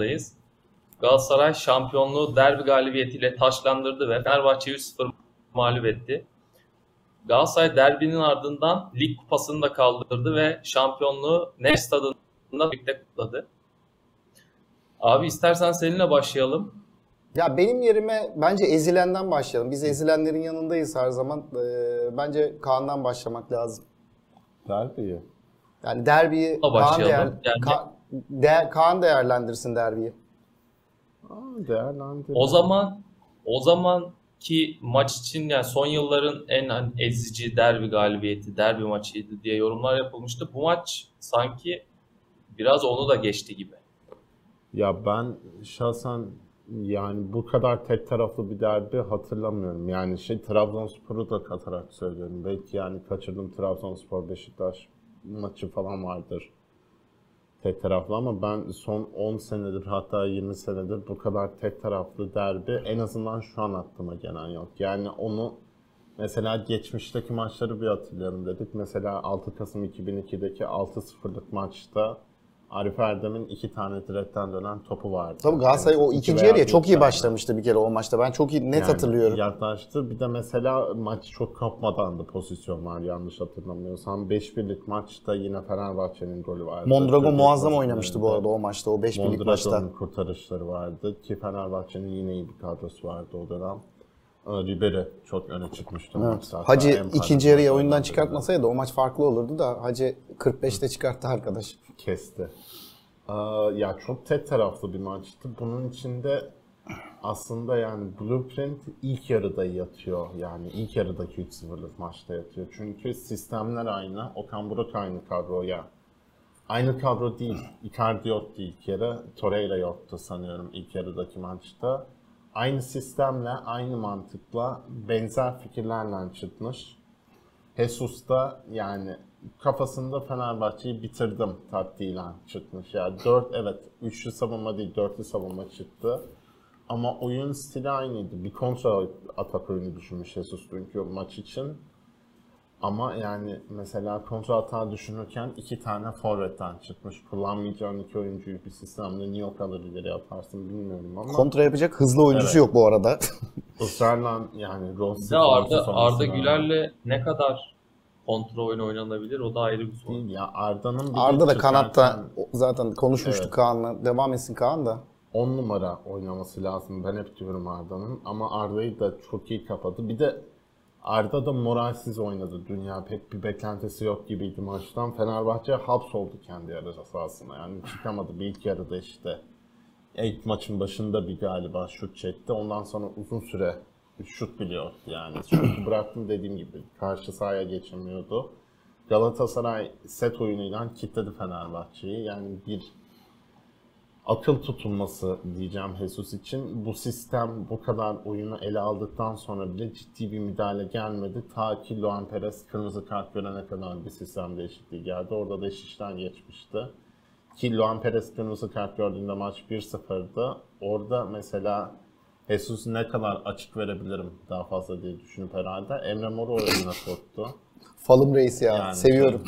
karşınızdayız. Galatasaray şampiyonluğu derbi galibiyetiyle taşlandırdı ve Fenerbahçe'yi 3-0 mağlup etti. Galatasaray derbinin ardından lig kupasını da kaldırdı ve şampiyonluğu Nef stadında birlikte kutladı. Abi istersen seninle başlayalım. Ya benim yerime bence ezilenden başlayalım. Biz ezilenlerin yanındayız her zaman. Ee, bence Kaan'dan başlamak lazım. Derbiyi. Yani derbiyi Kaan, başlayalım. değer, Yani- Ka- değer- Kaan değerlendirsin derbiyi. Aa, değerlendir. O zaman o zaman ki maç için yani son yılların en hani ezici derbi galibiyeti, derbi maçıydı diye yorumlar yapılmıştı. Bu maç sanki biraz onu da geçti gibi. Ya ben şahsen yani bu kadar tek taraflı bir derbi hatırlamıyorum. Yani şey Trabzonspor'u da katarak söylüyorum. Belki yani kaçırdım Trabzonspor Beşiktaş maçı falan vardır. Tek taraflı ama ben son 10 senedir hatta 20 senedir bu kadar tek taraflı derbi en azından şu an aklıma gelen yok. Yani onu mesela geçmişteki maçları bir hatırlayalım dedik. Mesela 6 Kasım 2002'deki 6-0'lık maçta Arif Erdem'in iki tane direkten dönen topu vardı. Tabii Galatasaray o İki ikinci yarıya çok iyi başlamıştı bir kere o maçta. Ben çok iyi net Yani hatırlıyorum. Yaklaştı. Bir de mesela maç çok kapmadan da pozisyon var yanlış hatırlamıyorsam. 5-1'lik maçta yine Fenerbahçe'nin golü vardı. Mondragon muazzam oynamıştı bu arada o maçta, o 5 birlik maçta. Mondragon'un kurtarışları vardı ki Fenerbahçe'nin yine iyi bir kadrosu vardı o dönem. Ee, Ribery çok öne çıkmıştı Evet. Hacı ikinci yarıya oyundan çıkartmasaydı o maç farklı olurdu da Hacı 45'te çıkarttı arkadaş. kesti. Ee, ya çok tek taraflı bir maçtı. Bunun içinde aslında yani blueprint ilk yarıda yatıyor. Yani ilk yarıdaki 3-0'lık maçta yatıyor. Çünkü sistemler aynı. Okan Buruk aynı kadroya. Aynı kadro değil. Icardi yoktu ilk yarı. Torreira yoktu sanıyorum ilk yarıdaki maçta. Aynı sistemle, aynı mantıkla, benzer fikirlerle çıkmış. Jesus da yani kafasında Fenerbahçe'yi bitirdim taktiğiyle çıkmış. Yani 4 evet üçlü savunma değil dörtlü savunma çıktı. Ama oyun stili aynıydı. Bir kontra atak oyunu düşünmüş Jesus dünkü maç için. Ama yani mesela kontra atağı düşünürken iki tane forvetten çıkmış. Kullanmayacağın iki oyuncuyu bir sistemde niye o kadar ileri atarsın bilmiyorum ama Kontra yapacak hızlı oyuncusu Evet. yok bu arada. ısrarla yani Rossi de Arda, Arda Güler'le ne kadar kontra oyunu oynanabilir o da ayrı bir soru. değil ya Arda'nın bir Arda da kanatta zaten konuşmuştuk Evet. Kaan'la. Devam etsin Kaan da. 10 numara oynaması lazım. Ben hep diyorum Arda'nın. Ama Arda'yı da çok iyi kapadı. Bir de Arda da moralsiz oynadı. Dünya pek bir beklentisi yok gibiydi maçtan. Fenerbahçe hapsoldu kendi yarı sahasına. Yani çıkamadı. Bir ilk yarıda işte. İlk maçın başında bir galiba şut çekti. Ondan sonra uzun süre şut biliyor yani. Şutu bıraktım dediğim gibi. Karşı sahaya geçemiyordu. Galatasaray set oyunuyla kilitledi Fenerbahçe'yi. Yani bir akıl tutulması diyeceğim Jesus için. Bu sistem bu kadar oyunu ele aldıktan sonra bile ciddi bir müdahale gelmedi. Ta ki Luan Perez kırmızı kart görene kadar bir sistem değişikliği geldi. Orada da iş işten geçmişti. Ki Luan Perez kırmızı kart gördüğünde maç 1-0'dı. Orada mesela Jesus ne kadar açık verebilirim daha fazla diye düşünüp herhalde Emre Mor'u oyuna soktu. Falım reis ya. Yani- Seviyorum.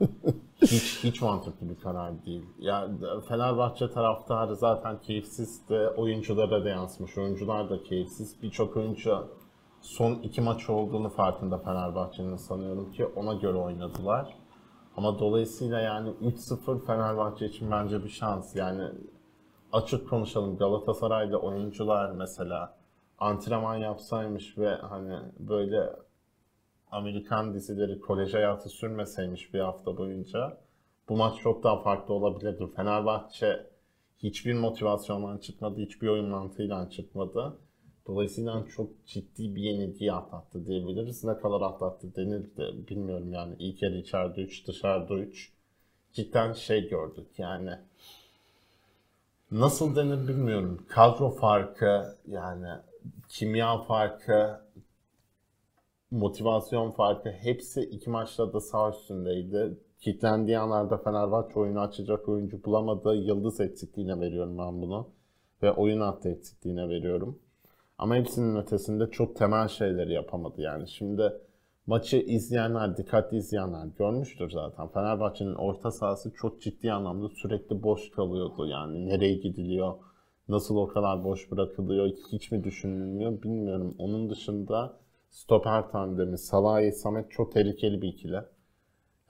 hiç hiç mantıklı bir karar değil. Ya Fenerbahçe taraftarı zaten keyifsiz de oyunculara da yansımış. Oyuncular da keyifsiz. Birçok oyuncu son iki maç olduğunu farkında Fenerbahçe'nin sanıyorum ki ona göre oynadılar. Ama dolayısıyla yani 3-0 Fenerbahçe için bence bir şans. Yani açık konuşalım. Galatasaray'da oyuncular mesela antrenman yapsaymış ve hani böyle Amerikan dizileri kolej hayatı sürmeseymiş bir hafta boyunca bu maç çok daha farklı olabilirdi. Fenerbahçe hiçbir motivasyondan çıkmadı, hiçbir oyun mantığıyla çıkmadı. Dolayısıyla çok ciddi bir yenilgiyi atlattı diyebiliriz. Ne kadar atlattı denir de bilmiyorum yani. İlk yarı içeride 3, dışarıda 3. Cidden şey gördük yani. Nasıl denir bilmiyorum. Kadro farkı yani kimya farkı motivasyon farkı hepsi iki maçta da sağ üstündeydi. Kitlendiği anlarda Fenerbahçe oyunu açacak oyuncu bulamadı. Yıldız eksikliğine veriyorum ben bunu. Ve oyun hattı eksikliğine veriyorum. Ama hepsinin ötesinde çok temel şeyleri yapamadı yani. Şimdi maçı izleyenler, dikkatli izleyenler görmüştür zaten. Fenerbahçe'nin orta sahası çok ciddi anlamda sürekli boş kalıyordu. Yani nereye gidiliyor, nasıl o kadar boş bırakılıyor, hiç mi düşünülmüyor bilmiyorum. Onun dışında stoper tandemi Salahi Samet çok tehlikeli bir ikili.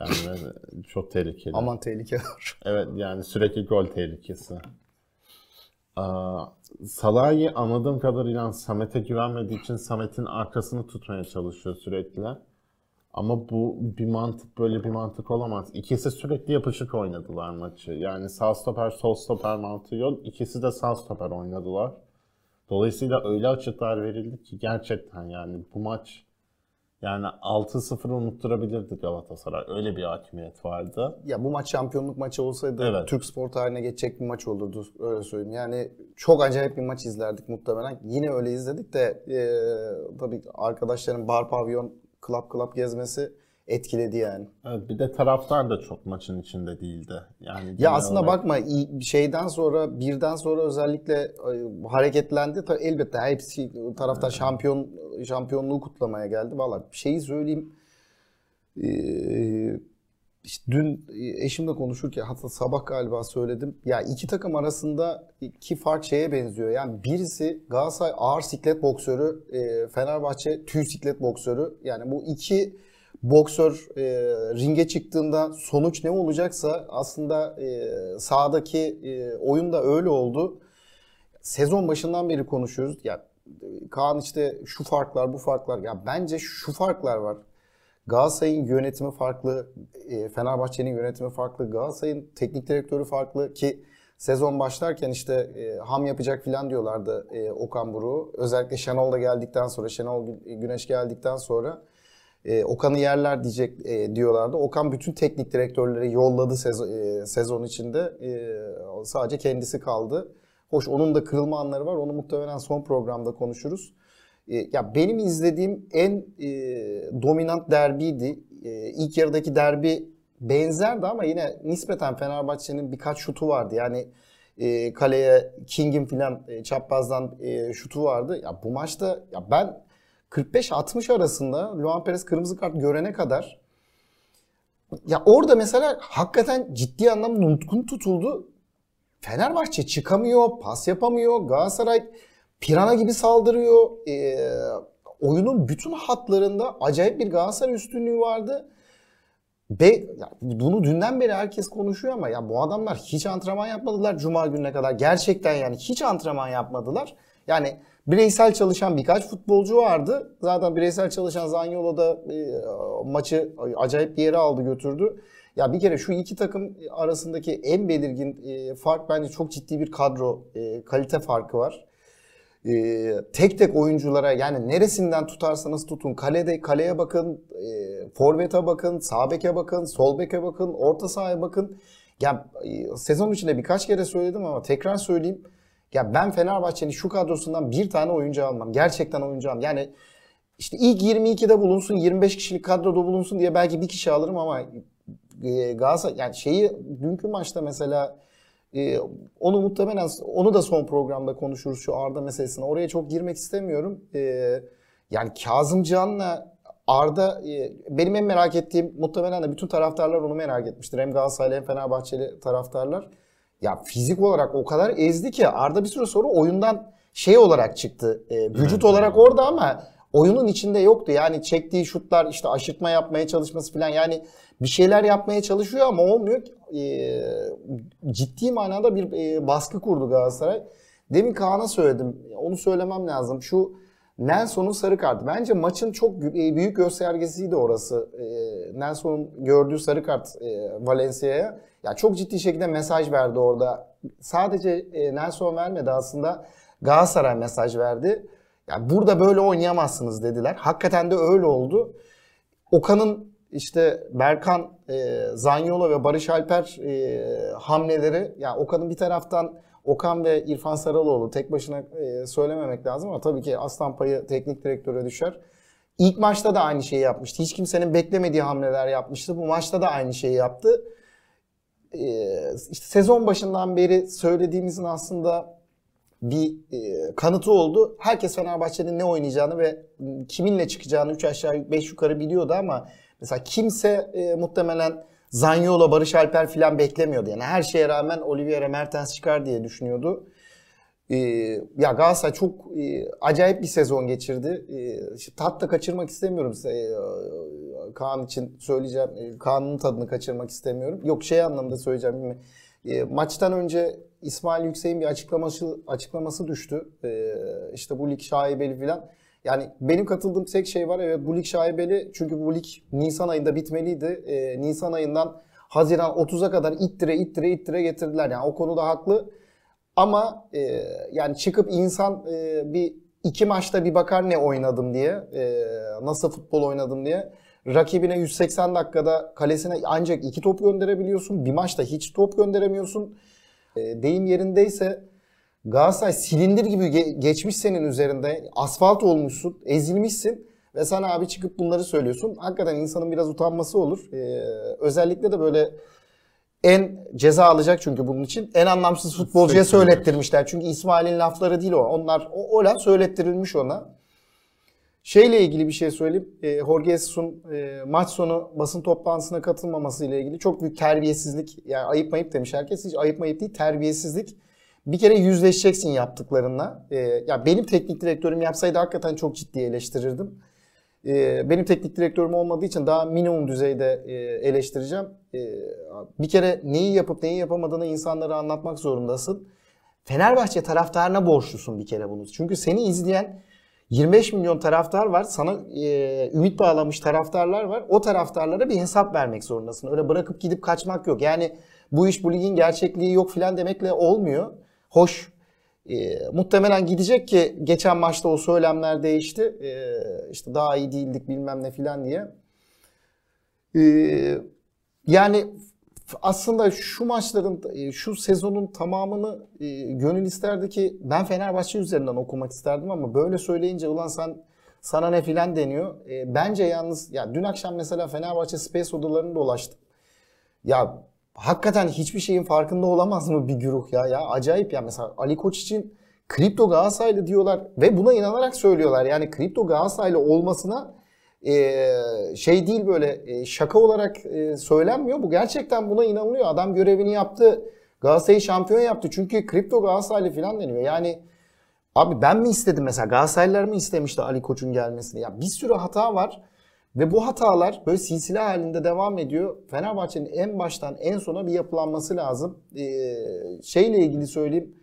Yani çok tehlikeli. Aman tehlike var. Evet yani sürekli gol tehlikesi. Aa, Salah'ı anladığım kadarıyla Samet'e güvenmediği için Samet'in arkasını tutmaya çalışıyor sürekli. Ama bu bir mantık böyle bir mantık olamaz. İkisi sürekli yapışık oynadılar maçı. Yani sağ stoper sol stoper mantığı yok. İkisi de sağ stoper oynadılar. Dolayısıyla öyle açıklar verildi ki gerçekten yani bu maç yani 6-0 unutturabilirdi Galatasaray. Öyle bir hakimiyet vardı. Ya bu maç şampiyonluk maçı olsaydı Evet. Türk spor tarihine geçecek bir maç olurdu öyle söyleyeyim. Yani çok acayip bir maç izlerdik muhtemelen. Yine öyle izledik de e, tabii arkadaşların bar pavyon club club gezmesi etkiledi yani. Evet, bir de taraftar da çok maçın içinde değildi. Yani Ya aslında olarak- bakma şeyden sonra birden sonra özellikle e, hareketlendi. Elbette hepsi taraftar şampiyon şampiyonluğu kutlamaya geldi. Valla şeyi söyleyeyim. e, işte dün eşimle konuşurken hatta sabah galiba söyledim. Ya iki takım arasında iki fark şeye benziyor. Yani birisi Galatasaray ağır siklet boksörü, e, Fenerbahçe tüy siklet boksörü. Yani bu iki boksör e, ringe çıktığında sonuç ne olacaksa aslında e, sahadaki e, oyun da öyle oldu. Sezon başından beri konuşuyoruz. Ya Kaan işte şu farklar, bu farklar. Ya bence şu farklar var. Galatasaray'ın yönetimi farklı, e, Fenerbahçe'nin yönetimi farklı, Galatasaray'ın teknik direktörü farklı ki sezon başlarken işte e, ham yapacak falan diyorlardı e, Okan Buruk'u. Özellikle Şenol da geldikten sonra, Şenol Gü- Güneş geldikten sonra e, Okan'ı yerler diyecek e, diyorlardı. Okan bütün teknik direktörleri yolladı sezon, e, sezon içinde. E, sadece kendisi kaldı. Hoş onun da kırılma anları var. Onu muhtemelen son programda konuşuruz. E, ya benim izlediğim en e, dominant derbiydi. E, ilk yarıdaki derbi benzerdi ama yine nispeten Fenerbahçe'nin birkaç şutu vardı. Yani e, kaleye King'in filan e, çaprazdan e, şutu vardı. Ya bu maçta ya ben 45-60 arasında Luan Perez kırmızı kart görene kadar ya orada mesela hakikaten ciddi anlamda nutkun tutuldu. Fenerbahçe çıkamıyor, pas yapamıyor. Galatasaray pirana gibi saldırıyor. Ee, oyunun bütün hatlarında acayip bir Galatasaray üstünlüğü vardı. Ve ya bunu dünden beri herkes konuşuyor ama ya bu adamlar hiç antrenman yapmadılar cuma gününe kadar. Gerçekten yani hiç antrenman yapmadılar. Yani bireysel çalışan birkaç futbolcu vardı. Zaten bireysel çalışan Zaniolo da e, maçı acayip bir yere aldı götürdü. Ya bir kere şu iki takım arasındaki en belirgin e, fark bence çok ciddi bir kadro e, kalite farkı var. Tek tek oyunculara yani neresinden tutarsanız tutun kalede kaleye bakın, e, forvete bakın, sağ beke bakın, sol beke bakın, orta sahaya bakın. Ya sezon içinde birkaç kere söyledim ama tekrar söyleyeyim. Ya ben Fenerbahçe'nin şu kadrosundan bir tane oyuncu almam. Gerçekten oyuncu almam. Yani işte ilk 22'de bulunsun, 25 kişilik kadroda bulunsun diye belki bir kişi alırım ama e, Galatasaray yani şeyi dünkü maçta mesela e, onu muhtemelen onu da son programda konuşuruz şu Arda meselesini. Oraya çok girmek istemiyorum. E, yani Kazımcan'la Arda e, benim en merak ettiğim muhtemelen de bütün taraftarlar onu merak etmiştir. Hem Galatasaraylı hem Fenerbahçeli taraftarlar. Ya fizik olarak o kadar ezdi ki Arda bir süre sonra oyundan şey olarak çıktı. E, vücut olarak orada ama oyunun içinde yoktu. Yani çektiği şutlar işte aşırtma yapmaya çalışması falan yani bir şeyler yapmaya çalışıyor ama olmuyor. e, ciddi manada bir e, baskı kurdu Galatasaray. Demin Kaan'a söyledim. Onu söylemem lazım. Şu Nelson'un sarı kartı. Bence maçın çok e, büyük göstergesiydi orası. E, Nelson'un gördüğü sarı kart e, Valencia'ya. Ya çok ciddi şekilde mesaj verdi orada. Sadece e, Nelson vermedi aslında. Galatasaray mesaj verdi. Ya burada böyle oynayamazsınız dediler. Hakikaten de öyle oldu. Okan'ın işte Berkan, e, Zanyolo ve Barış Alper e, hamleleri yani Okan'ın bir taraftan Okan ve İrfan Saraloğlu tek başına e, söylememek lazım ama tabii ki aslan payı teknik direktöre düşer. İlk maçta da aynı şeyi yapmıştı. Hiç kimsenin beklemediği hamleler yapmıştı. Bu maçta da aynı şeyi yaptı. İşte sezon başından beri söylediğimizin aslında bir kanıtı oldu. Herkes Fenerbahçe'nin ne oynayacağını ve kiminle çıkacağını 3 aşağı 5 yukarı biliyordu ama mesela kimse muhtemelen Zanyolo, Barış Alper filan beklemiyordu. Yani her şeye rağmen Oliveira Mertens çıkar diye düşünüyordu. Ee, ya Galatasaray çok e, acayip bir sezon geçirdi. E, işte tat da kaçırmak istemiyorum. E, Kaan için söyleyeceğim. E, Kaan'ın tadını kaçırmak istemiyorum. Yok şey anlamda söyleyeceğim. E, maçtan önce İsmail Yüksek'in bir açıklaması açıklaması düştü. E, işte bu lig şaibeli filan. Yani benim katıldığım tek şey var. Evet bu lig şaibeli. Çünkü bu lig Nisan ayında bitmeliydi. E, Nisan ayından Haziran 30'a kadar ittire ittire ittire getirdiler. Yani o konuda haklı. Ama e, yani çıkıp insan e, bir iki maçta bir bakar ne oynadım diye. E, nasıl futbol oynadım diye. Rakibine 180 dakikada kalesine ancak iki top gönderebiliyorsun. Bir maçta hiç top gönderemiyorsun. E, deyim yerindeyse Galatasaray silindir gibi ge- geçmiş senin üzerinde. Asfalt olmuşsun, ezilmişsin ve sana abi çıkıp bunları söylüyorsun. Hakikaten insanın biraz utanması olur. Ee, özellikle de böyle en ceza alacak çünkü bunun için en anlamsız futbolcuya söylettirmişler. Çünkü İsmail'in lafları değil o. Onlar o, o laf söylettirilmiş ona. Şeyle ilgili bir şey söyleyeyim. E, Jorge Jesus'un e, maç sonu basın toplantısına katılmaması ile ilgili çok büyük terbiyesizlik. Yani ayıp mayıp demiş herkes. Hiç ayıp mayıp değil terbiyesizlik. Bir kere yüzleşeceksin yaptıklarınla. E, ya benim teknik direktörüm yapsaydı hakikaten çok ciddi eleştirirdim. E, benim teknik direktörüm olmadığı için daha minimum düzeyde e, eleştireceğim. E, bir kere neyi yapıp neyi yapamadığını insanlara anlatmak zorundasın. Fenerbahçe taraftarına borçlusun bir kere bunu. Çünkü seni izleyen 25 milyon taraftar var. Sana e, ümit bağlamış taraftarlar var. O taraftarlara bir hesap vermek zorundasın. Öyle bırakıp gidip kaçmak yok. Yani bu iş bu ligin gerçekliği yok filan demekle olmuyor. Hoş e, muhtemelen gidecek ki geçen maçta o söylemler değişti. E, işte daha iyi değildik bilmem ne filan diye. E, yani aslında şu maçların, e, şu sezonun tamamını e, gönül isterdi ki ben Fenerbahçe üzerinden okumak isterdim ama böyle söyleyince ulan sen sana ne filan deniyor. E, bence yalnız ya dün akşam mesela Fenerbahçe Space odalarını dolaştım. Ya hakikaten hiçbir şeyin farkında olamaz mı bir güruh ya? Ya acayip ya mesela Ali Koç için kripto Galatasaraylı diyorlar ve buna inanarak söylüyorlar. Yani kripto Galatasaraylı olmasına e, şey değil böyle e, şaka olarak e, söylenmiyor. Bu gerçekten buna inanılıyor. Adam görevini yaptı. Galatasaray'ı şampiyon yaptı. Çünkü kripto Galatasaraylı falan deniyor. Yani abi ben mi istedim mesela Galatasaraylılar mı istemişti Ali Koç'un gelmesini? Ya bir sürü hata var. Ve bu hatalar böyle silsile halinde devam ediyor. Fenerbahçe'nin en baştan en sona bir yapılanması lazım. Ee, şeyle ilgili söyleyeyim.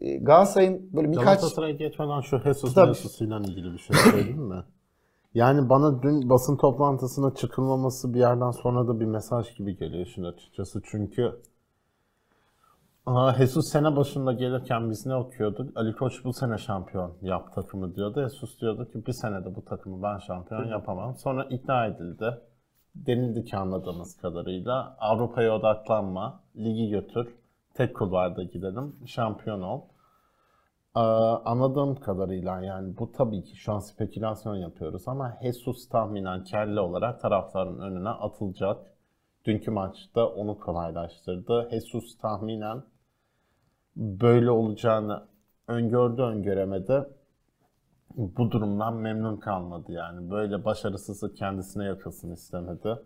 Ee, Galatasaray'ın böyle birkaç... Galatasaray'a geçmeden şu Jesus mevzusuyla ilgili bir şey söyleyeyim mi? Yani bana dün basın toplantısına çıkılmaması bir yerden sonra da bir mesaj gibi geliyor şimdi açıkçası. Çünkü Aa, Jesus sene başında gelirken biz ne okuyorduk? Ali Koç bu sene şampiyon yap takımı diyordu. Jesus diyordu ki bir senede bu takımı ben şampiyon yapamam. Sonra ikna edildi. Denildi ki anladığımız kadarıyla Avrupa'ya odaklanma, ligi götür, tek kulvarda gidelim, şampiyon ol. Ee, anladığım kadarıyla yani bu tabii ki şu an spekülasyon yapıyoruz ama Jesus tahminen kelle olarak taraftarın önüne atılacak. Dünkü maçta onu kolaylaştırdı. Jesus tahminen böyle olacağını öngördü öngöremedi. Bu durumdan memnun kalmadı yani. Böyle başarısızlık kendisine yakılsın istemedi.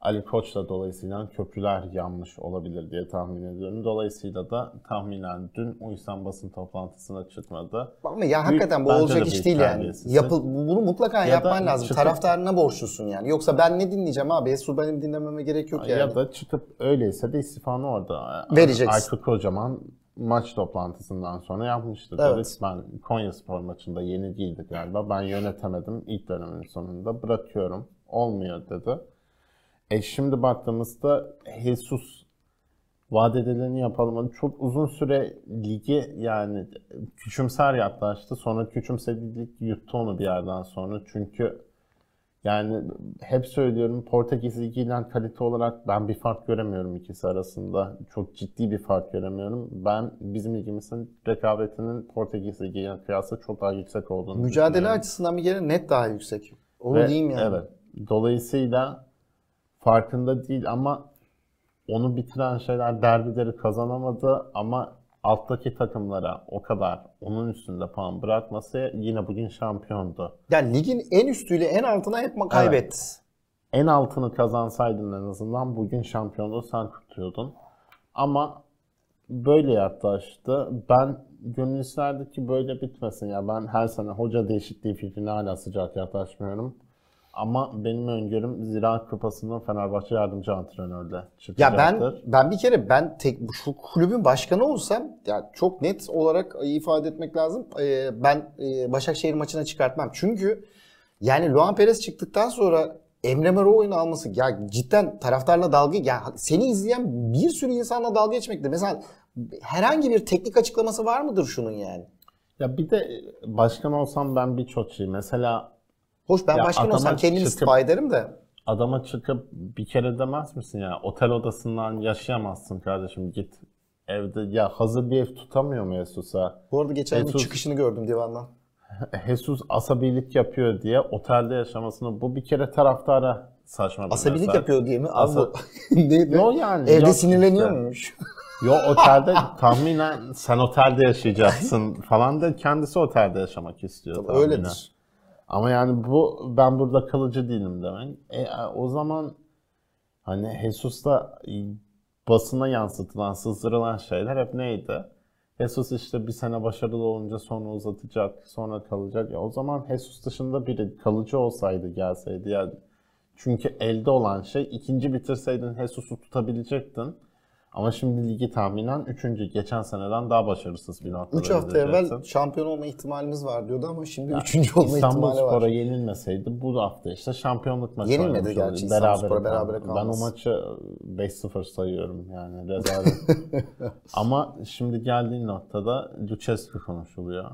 Ali Koç da dolayısıyla köprüler yanmış olabilir diye tahmin ediyorum. Dolayısıyla da tahminen dün Uysan basın toplantısına çıkmadı. Ama ya hakikaten bu bence olacak de iş değil yani. Yapıl, bunu mutlaka Ya yapman lazım. çıkıp- Taraftarına borçlusun yani. Yoksa ben ne dinleyeceğim abi? Esu benim dinlememe gerek yok yani. Ya da çıkıp öyleyse de istifanı orada Vereceksin. Aykut Kocaman maç toplantısından sonra yapmıştı. Evet. Ben Konya Spor maçında yenilgiydi galiba. Ben yönetemedim. İlk dönemin sonunda bırakıyorum. Olmuyor dedi. E şimdi baktığımızda Jesus vaat edileni yapalım. Hani Çok uzun süre ligi yani küçümser yaklaştı. Sonra küçümsediği lig yuttu onu bir yerden sonra. Çünkü yani hep söylüyorum Portekiz ligiyle kalite olarak ben bir fark göremiyorum ikisi arasında. Çok ciddi bir fark göremiyorum. Ben bizim ligimizin rekabetinin Portekiz ligiyle kıyasla çok daha yüksek olduğunu Mücadele açısından bir kere net daha yüksek. Onu Ve- diyeyim yani. Evet. Dolayısıyla farkında değil ama onu bitiren şeyler derbileri kazanamadı ama alttaki takımlara o kadar onun üstünde puan bırakması yine bugün şampiyondu. Yani ligin en üstüyle en altına hep kaybetti. En altını kazansaydın en azından bugün şampiyonluğu sen kutuyordun. Ama böyle yaklaştı. Ben gönül isterdi ki böyle bitmesin. Ya ben her sene hoca değişikliği fikrine hala sıcak yaklaşmıyorum. Ama benim öngörüm Ziraat Kupası'nın Fenerbahçe yardımcı antrenörle Ya çıkacaktır. ben ben bir kere ben tek şu kulübün başkanı olsam ya çok net olarak ifade etmek lazım. Ee, ben e, Başakşehir maçına çıkartmam. Çünkü yani Luan Perez çıktıktan sonra Emre Mor oyunu alması ya cidden taraftarla dalga ya seni izleyen bir sürü insanla dalga geçmekte. Mesela herhangi bir teknik açıklaması var mıdır şunun yani? Ya bir de başkan olsam ben birçok şey. Mesela Hoş ben Ya başkan olsam kendim çıkıp- ederim de. adama çıkıp bir kere demez misin ya otel odasından yaşayamazsın kardeşim git evde ya hazır bir ev tutamıyor mu Jesus'a? Bu arada geçen gün Jesus- çıkışını gördüm divandan. Jesus asabilik yapıyor diye otelde yaşamasını bu bir kere taraftara saçma bir Asabilik mesaj. yapıyor diye mi? Abi Asa- bu- ne, ne? Yo yani. Evde sinirleniyor işte. muymuş? Yo otelde tahminen sen otelde yaşayacaksın falan da kendisi otelde yaşamak istiyor tahminen. Öyledir. Ama yani bu ben burada kalıcı değilim demek. E, o zaman hani Jesus'ta basına yansıtılan, sızdırılan şeyler hep neydi? Jesus işte bir sene başarılı olunca sonra uzatacak, sonra kalacak. Ya o zaman Jesus dışında biri kalıcı olsaydı gelseydi yani. Çünkü elde olan şey ikinci bitirseydin Jesus'u tutabilecektin. Ama şimdi ligi tahminen üçüncü. Geçen seneden daha başarısız bir noktada 3 hafta evvel şampiyon olma ihtimalimiz var diyordu ama şimdi 3. olma İstanbul ihtimali var. Spor'a yenilmeseydi bu hafta işte şampiyonluk maçı Yenilmedi gerçi olurdu. İstanbul Berabere Spor'a, berabere kaldı. Ben o maçı 5-0 sayıyorum yani rezalet. Ama şimdi geldiğin noktada Lucescu konuşuluyor.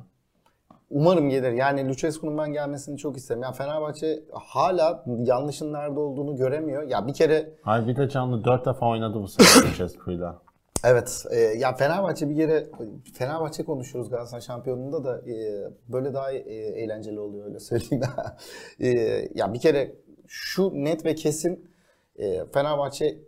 Umarım gelir. Yani Lucescu'nun ben gelmesini çok isterim. Yani Fenerbahçe hala yanlışın nerede olduğunu göremiyor. Ya bir kere Hayır bir de canlı 4 defa oynadı bu sene Lucescu'yla. evet e, ya Fenerbahçe bir kere Fenerbahçe konuşuyoruz Galatasaray şampiyonluğunda da e, böyle daha e, eğlenceli oluyor öyle söyleyeyim. e, ya bir kere şu net ve kesin e, Fenerbahçe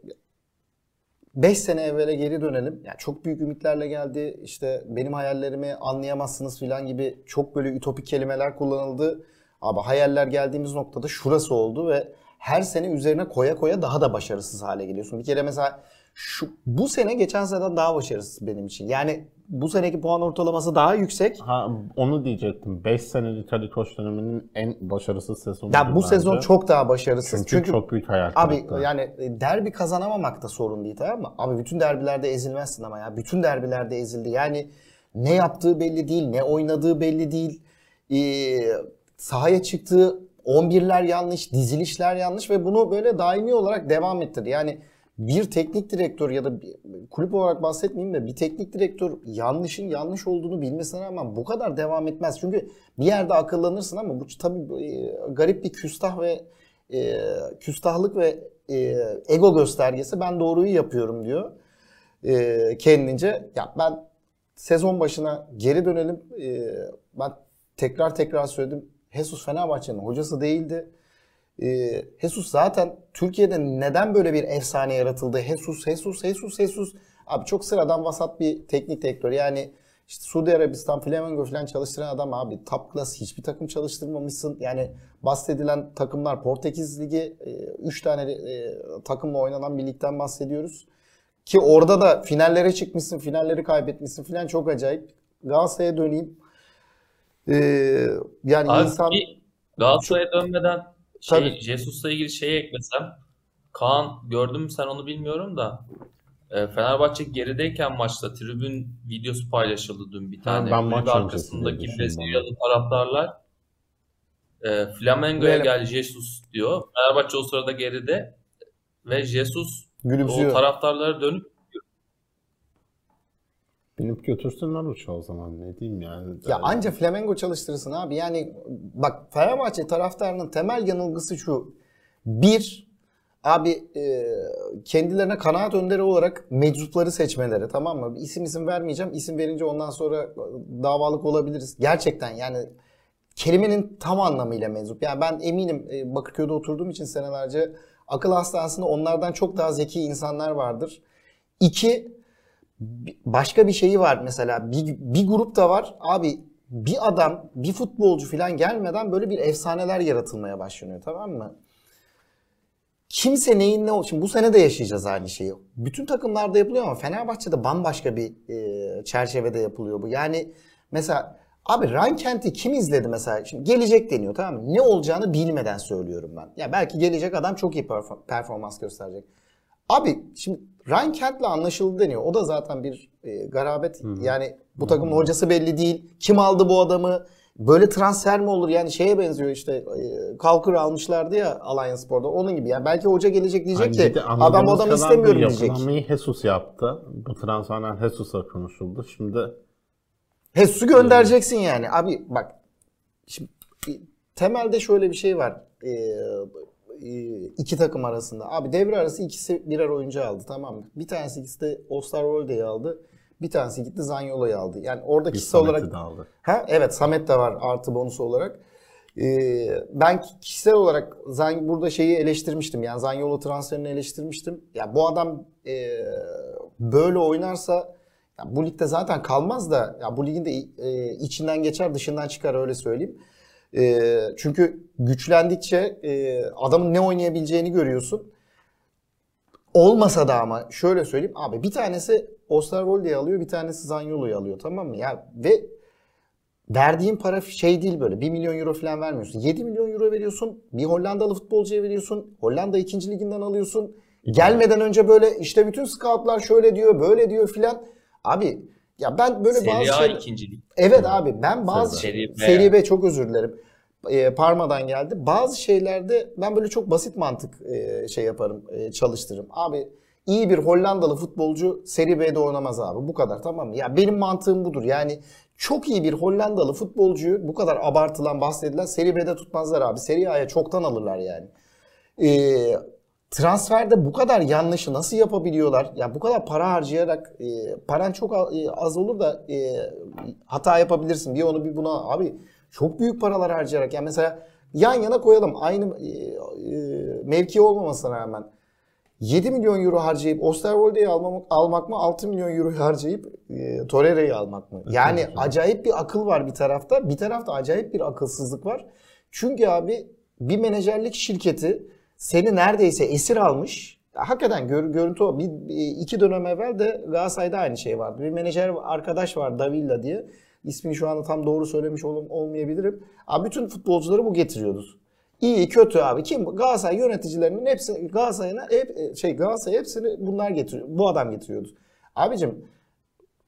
5 sene evvele geri dönelim. Yani çok büyük ümitlerle geldi. İşte benim hayallerimi anlayamazsınız filan gibi çok böyle ütopik kelimeler kullanıldı. Ama hayaller geldiğimiz noktada şurası oldu ve her sene üzerine koya koya daha da başarısız hale geliyorsun. Bir kere mesela şu bu sene geçen seneden daha başarısız benim için. Yani bu seneki puan ortalaması daha yüksek. Ha, onu diyecektim. 5 senelik Ali Koç döneminin en başarısız sezonu. Ya bu sezon çok daha başarısız. çünkü, Çünkü, çok büyük hayal Abi kırıklığı. yani e, derbi kazanamamak da sorun değil tamam mı? Abi bütün derbilerde ezilmezsin ama ya. Bütün derbilerde ezildi. Yani ne yaptığı belli değil, ne oynadığı belli değil. Ee, sahaya çıktığı 11'ler yanlış, dizilişler yanlış ve bunu böyle daimi olarak devam ettirdi. Yani bir teknik direktör ya da bir kulüp olarak bahsetmeyeyim de bir teknik direktör yanlışın yanlış olduğunu bilmesine rağmen bu kadar devam etmez. Çünkü bir yerde akıllanırsın ama bu tabii e, garip bir küstah ve e, küstahlık ve e, ego göstergesi ben doğruyu yapıyorum diyor e, kendince. Ya ben sezon başına geri dönelim. E, ben tekrar tekrar söyledim. Jesus Fenerbahçe'nin hocası değildi. E, Jesus zaten Türkiye'de neden böyle bir efsane yaratıldı? Jesus, Jesus, Jesus, Jesus. Abi çok sıradan vasat bir teknik direktör. Yani İşte Suudi Arabistan, Flamengo falan çalıştıran adam abi top class hiçbir takım çalıştırmamışsın. Yani bahsedilen takımlar Portekiz Ligi 3 tane e, takımla oynanan bir ligden bahsediyoruz. Ki orada da finallere çıkmışsın, finalleri kaybetmişsin falan çok acayip. Galatasaray'a döneyim. Ee, yani Abi insan Galatasaray'a dönmeden şey, Tabii. Jesus'la ilgili şeyi eklesem. Kaan gördün mü sen onu bilmiyorum da. e, Fenerbahçe gerideyken maçta tribün videosu paylaşıldı dün bir tane. ben maç arkasındaki Brezilyalı taraftarlar e, Flamengo'ya gel Jesus diyor. Fenerbahçe o sırada geride ve Jesus o gülümsüyor. taraftarlara dönüp Binip götürsünler uçağı o zaman ne diyeyim yani. Ya anca Flamengo çalıştırırsın abi. Yani bak Fenerbahçe taraftarının temel yanılgısı şu. Bir, abi e, kendilerine kanaat önderi olarak meczupları seçmeleri tamam mı? İsim isim vermeyeceğim. İsim verince ondan sonra davalık olabiliriz. Gerçekten yani kelimenin tam anlamıyla meczup. Yani ben eminim e, Bakırköy'de oturduğum için senelerce akıl hastanesinde onlardan çok daha zeki insanlar vardır. İki, başka bir şeyi var mesela bir, bir grup da var abi bir adam bir futbolcu falan gelmeden böyle bir efsaneler yaratılmaya başlanıyor tamam mı? Kimse neyin ne ol- Şimdi bu sene de yaşayacağız aynı şeyi. Bütün takımlarda yapılıyor ama Fenerbahçe'de bambaşka bir e, çerçevede yapılıyor bu. Yani mesela abi Rankent'i kim izledi mesela? Şimdi gelecek deniyor tamam mı? Ne olacağını bilmeden söylüyorum ben. Ya belki gelecek adam çok iyi perform- performans gösterecek. Abi şimdi Ryan Kent'le anlaşıldı deniyor. O da zaten bir e, garabet. Yani bu takımın hocası belli değil. Kim aldı bu adamı? Böyle transfer mi olur? Yani şeye benziyor işte e, Kalkır almışlardı ya Alliance Spor'da. Onun gibi. Yani belki hoca gelecek diyecek ki adam bu adamı istemiyorum diyecek. Yapılanmayı Jesus yaptı. Bu transferler Jesus'a konuşuldu. Şimdi Hesus'u göndereceksin yani. Abi bak şimdi temelde şöyle bir şey var. Ee, iki takım arasında. Abi devre arası ikisi birer oyuncu aldı tamam mı? Bir tanesi de Osterwolde'yi aldı. Bir tanesi gitti Zaniolo'yu aldı. Yani orada kişisel olarak aldı. Ha evet Samet de var artı bonus olarak. Ee, ben kişisel olarak Zan, burada şeyi eleştirmiştim. Yani Zaniolo transferini eleştirmiştim. Ya bu adam e, böyle oynarsa ya bu ligde zaten kalmaz da ya bu ligin de e, içinden geçer dışından çıkar öyle söyleyeyim. E, çünkü güçlendikçe e, adamın ne oynayabileceğini görüyorsun. Olmasa da ama şöyle söyleyeyim abi bir tanesi Osterwolde'yi alıyor bir tanesi Zaniolo'yu alıyor tamam mı? Ya ve verdiğin para şey değil böyle 1 milyon euro falan vermiyorsun. 7 milyon euro veriyorsun. Bir Hollandalı futbolcuya veriyorsun. Hollanda 2. liginden alıyorsun. Gelmeden önce böyle işte bütün scoutlar şöyle diyor, böyle diyor filan. Abi ya ben böyle bazı Serie A ikincilik. Evet abi ben bazı Seri B. seri B çok özür dilerim. Ee, Parma'dan geldi. Bazı şeylerde ben böyle çok basit mantık e, şey yaparım, e, çalıştırırım. Abi iyi bir Hollandalı futbolcu Seri B'de oynamaz abi. Bu kadar tamam mı? Ya benim mantığım budur. Yani çok iyi bir Hollandalı futbolcuyu bu kadar abartılan bahsedilen Seri B'de tutmazlar abi. Seri A'ya çoktan alırlar yani. Ee, transferde bu kadar yanlışı nasıl yapabiliyorlar? Ya bu kadar para harcayarak e, paran çok e, az olur da e, hata yapabilirsin. Bir onu bir buna abi çok büyük paralar harcayarak yani mesela yan yana koyalım aynı e, e, mevki olmamasına rağmen 7 milyon euro harcayıp Osterwolde'yi almak, almak mı 6 milyon euro harcayıp e, Torreira'yı almak mı? Yani acayip bir akıl var bir tarafta. Bir tarafta acayip bir akılsızlık var. Çünkü abi bir menajerlik şirketi seni neredeyse esir almış. Hakikaten gör, görüntü o. Bir, iki dönem evvel de Galatasaray'da aynı şey vardı. Bir menajer arkadaş var Davilla diye. İsmini şu anda tam doğru söylemiş ol, olmayabilirim. Abi bütün futbolcuları bu getiriyordu. İyi kötü abi. Kim? Galatasaray yöneticilerinin hepsi Galatasaray'ına hep, şey Galatasaray hepsini bunlar getiriyor. Bu adam getiriyordu. Abicim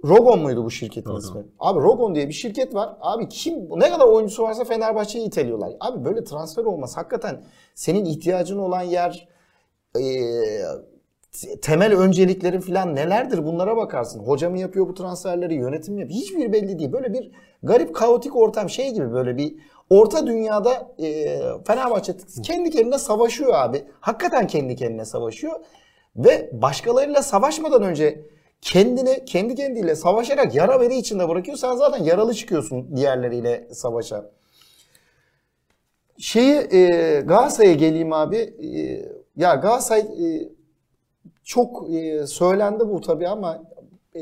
Rogon muydu bu şirketin Rogon. ismi? Abi Rogon diye bir şirket var. Abi kim ne kadar oyuncusu varsa Fenerbahçe'yi iteliyorlar. Abi böyle transfer olmaz. Hakikaten senin ihtiyacın olan yer eee, temel önceliklerin falan nelerdir bunlara bakarsın. Hoca mı yapıyor bu transferleri, yönetim mi yapıyor? Hiçbir belli değil. Böyle bir garip kaotik ortam şey gibi böyle bir orta dünyada eee Fenerbahçe kendi kendine savaşıyor abi. Hakikaten kendi kendine savaşıyor. Ve başkalarıyla savaşmadan önce kendini kendi kendiyle savaşarak yara veri içinde bırakıyor. Sen zaten yaralı çıkıyorsun diğerleriyle savaşa. Şeyi e, Galatasaray'a geleyim abi. E, ya Galatasaray e, çok e, söylendi bu tabii ama e,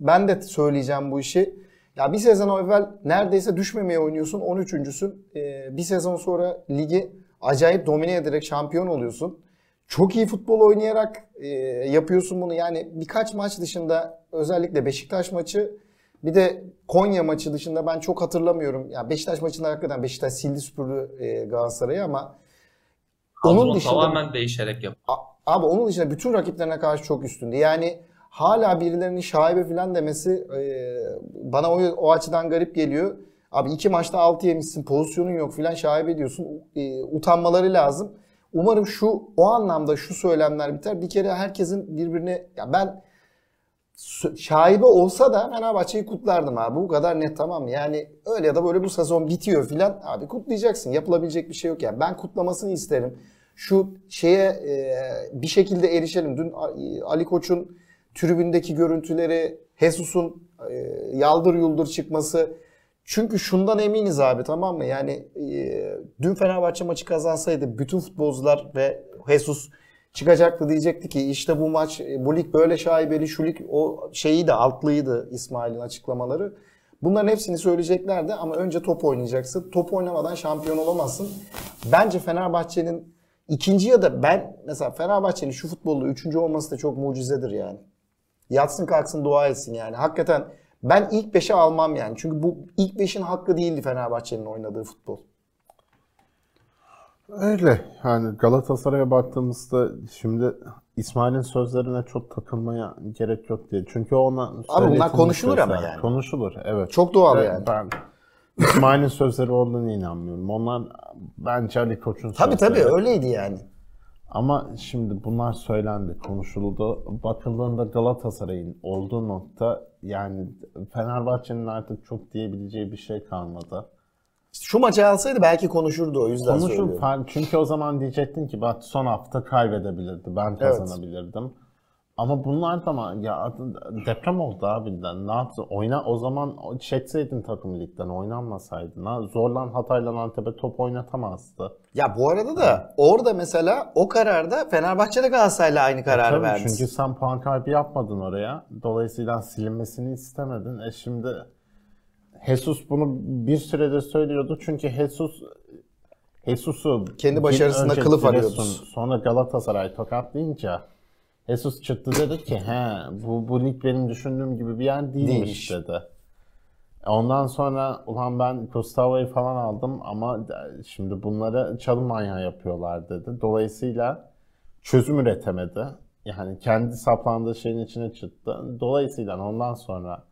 ben de söyleyeceğim bu işi. Ya bir sezon evvel neredeyse düşmemeye oynuyorsun 13.sün. E, bir sezon sonra ligi acayip domine ederek şampiyon oluyorsun. Çok iyi futbol oynayarak e, yapıyorsun bunu. Yani birkaç maç dışında özellikle Beşiktaş maçı bir de Konya maçı dışında ben çok hatırlamıyorum. Ya Beşiktaş maçında hakikaten Beşiktaş sildi süpürdü e, Galatasaray'ı ama onun dışında tamamen değişerek yap. Abi onun dışında bütün rakiplerine karşı çok üstündü. Yani hala birilerinin şaibe falan demesi e, bana o, o açıdan garip geliyor. Abi iki maçta 6 yemişsin, pozisyonun yok filan şaibe diyorsun. E, utanmaları lazım. Umarım şu o anlamda şu söylemler biter. Bir kere herkesin birbirine ya ben şaibe olsa da Fenerbahçe'yi kutlardım abi. Bu kadar net tamam? Yani öyle ya da böyle bu sezon bitiyor filan. Abi kutlayacaksın. Yapılabilecek bir şey yok yani. Ben kutlamasını isterim. Şu şeye e, bir şekilde erişelim. Dün Ali Koç'un tribündeki görüntüleri, Jesus'un e, yaldır yuldur çıkması. Çünkü şundan eminiz abi tamam mı? Yani e, dün Fenerbahçe maçı kazansaydı bütün futbolcular ve Jesus çıkacaktı diyecekti ki işte bu maç e, bu lig böyle şaibeli şu lig o şeyi de altlıydı İsmail'in açıklamaları. Bunların hepsini söyleyeceklerdi ama önce top oynayacaksın. Top oynamadan şampiyon olamazsın. Bence Fenerbahçe'nin ikinci ya da ben mesela Fenerbahçe'nin şu futbolda üçüncü olması da çok mucizedir yani. Yatsın kalksın dua etsin yani. Hakikaten ben ilk beşe almam yani. Çünkü bu ilk beşin hakkı değildi Fenerbahçe'nin oynadığı futbol. Öyle. Yani Galatasaray'a baktığımızda şimdi İsmail'in sözlerine çok takılmaya gerek yok diye. Çünkü ona bunlar söyletilmiş konuşulur ama yani. Konuşulur evet. Çok doğal Ve yani. Ben İsmail'in sözleri olduğunu inanmıyorum. Onlar bence Ali Koç'un Tabii sözleri. tabii öyleydi yani. Ama şimdi bunlar söylendi, konuşuldu. Bakıldığında Galatasaray'ın olduğu nokta yani Fenerbahçe'nin artık çok diyebileceği bir şey kalmadı. Şu maçı alsaydı belki konuşurdu o yüzden Konuşup söylüyorum. çünkü o zaman diyecektin ki bak son hafta kaybedebilirdi. Ben kazanabilirdim. Ama bunlar da ya deprem oldu abi. Ne yaptı? Oyna o zaman çekseydin takım ligden oynanmasaydın. Ha? Zorlan Hatay'la Antep'e top oynatamazdı. Ya bu arada da orada mesela o kararda Fenerbahçe de Galatasaray'la aynı kararı Tabii verdi. çünkü sen puan kaybı yapmadın oraya. Dolayısıyla silinmesini istemedin. E şimdi Jesus bunu bir süredir söylüyordu. Çünkü Jesus Jesus'u Kendi başarısında kılıf arıyordu. Sonra Galatasaray tokatlayınca Jesus çıktı dedi ki he bu, bu lig benim düşündüğüm gibi bir yer değilmiş, Değilmiş. dedi. Ondan sonra ulan ben Gustavo'yu falan aldım ama şimdi bunları çalım manyağı yapıyorlar dedi. Dolayısıyla çözüm üretemedi. Yani kendi saplandığı şeyin içine çıktı. Dolayısıyla ondan sonra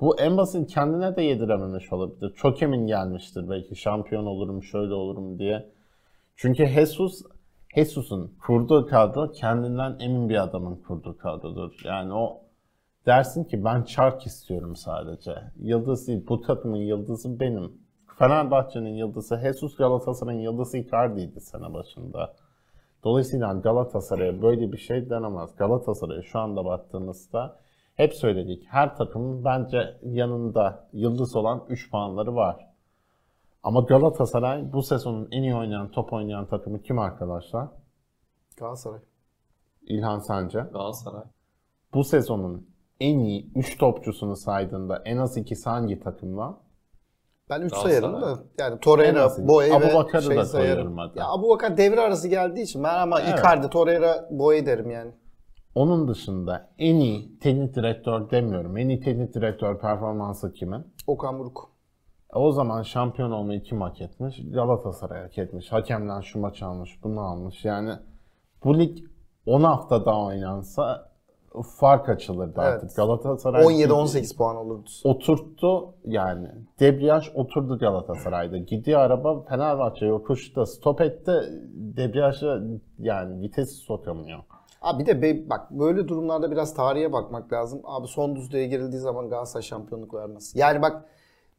bu en basit kendine de yedirememiş olabilir. Çok emin gelmiştir belki şampiyon olurum şöyle olurum diye. Çünkü Jesus Jesus'un kurduğu kadro kendinden emin bir adamın kurduğu kadrodur. Yani o dersin ki ben çark istiyorum sadece. Yıldız değil. Bu takımın yıldızı benim. Fenerbahçe'nin yıldızı Jesus Galatasaray'ın yıldızı Icardi'ydi sene başında. Dolayısıyla Galatasaray'a böyle bir şey denemez. Galatasaray'a şu anda baktığımızda hep söyledik. Her takımın bence yanında yıldız olan 3 puanları var. Ama Galatasaray bu sezonun en iyi oynayan, top oynayan takımı kim arkadaşlar? Galatasaray. İlhan Sence. Galatasaray. Bu sezonun en iyi 3 topçusunu saydığında en az ikisi hangi takımla? Ben 3 Galatasaray. sayarım da. Yani Torreira. Boye ve Abubakar'ı şey da sayarım. hadi. Ya Abubakar devre arası geldiği için ben ama Evet. Icardi, Torreira, Boye derim yani. Onun dışında en iyi teknik direktör demiyorum. En iyi teknik direktör performansı kimin? Okan Buruk. O zaman şampiyon olmayı kim hak etmiş? Galatasaray hak etmiş. Hakemden şu maçı almış, bunu almış. Yani bu lig 10 hafta daha oynansa fark açılırdı Evet. artık. Galatasaray 17-18 puan olurdu. oturttu yani. Debriyaj oturdu Galatasaray'da. Gidiyor araba Fenerbahçe yokuşta stop etti. Debriyaja yani vitesi sokamıyor. Abi bir de be- bak böyle durumlarda biraz tarihe bakmak lazım. Abi son düzlüğe girildiği zaman Galatasaray şampiyonluk vermez. Yani bak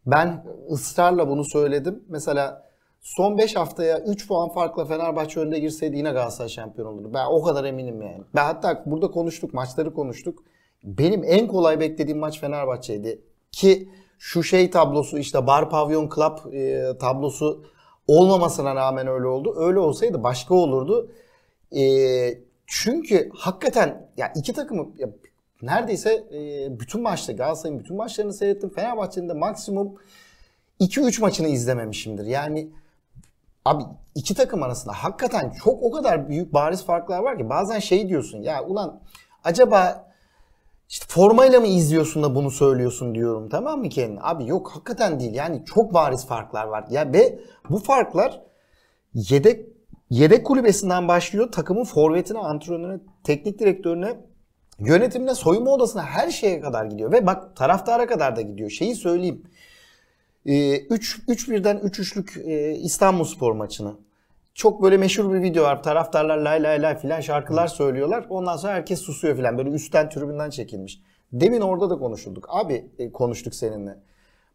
ben ısrarla bunu söyledim. Mesela son 5 haftaya 3 puan farkla Fenerbahçe önde girseydi yine Galatasaray şampiyon olurdu. Ben o kadar eminim yani. Ben hatta burada konuştuk, maçları konuştuk. Benim en kolay beklediğim maç Fenerbahçe'ydi. Ki şu şey tablosu işte Bar Pavyon Club e, tablosu olmamasına rağmen öyle oldu. Öyle olsaydı başka olurdu. E, çünkü hakikaten ya iki takımı ya neredeyse e, bütün maçta Galatasaray'ın bütün maçlarını seyrettim. Fenerbahçe'nin de maksimum 2-3 maçını izlememişimdir. Yani abi iki takım arasında hakikaten çok o kadar büyük bariz farklar var ki bazen şey diyorsun ya ulan acaba işte formayla mı izliyorsun da bunu söylüyorsun diyorum tamam mı kendine? Abi yok hakikaten değil yani çok bariz farklar var. Ya ve bu farklar yedek yedek kulübesinden başlıyor takımın forvetine, antrenörüne, teknik direktörüne, yönetimine, soyunma odasına her şeye kadar gidiyor. Ve bak taraftara kadar da gidiyor. Şeyi söyleyeyim. 3 3 birden 3-3'lük e, İstanbul Spor maçını. Çok böyle meşhur bir video var. Taraftarlar lay lay lay filan şarkılar söylüyorlar. Ondan sonra herkes susuyor filan. Böyle üstten tribünden çekilmiş. Demin orada da konuşulduk. Abi e, konuştuk seninle.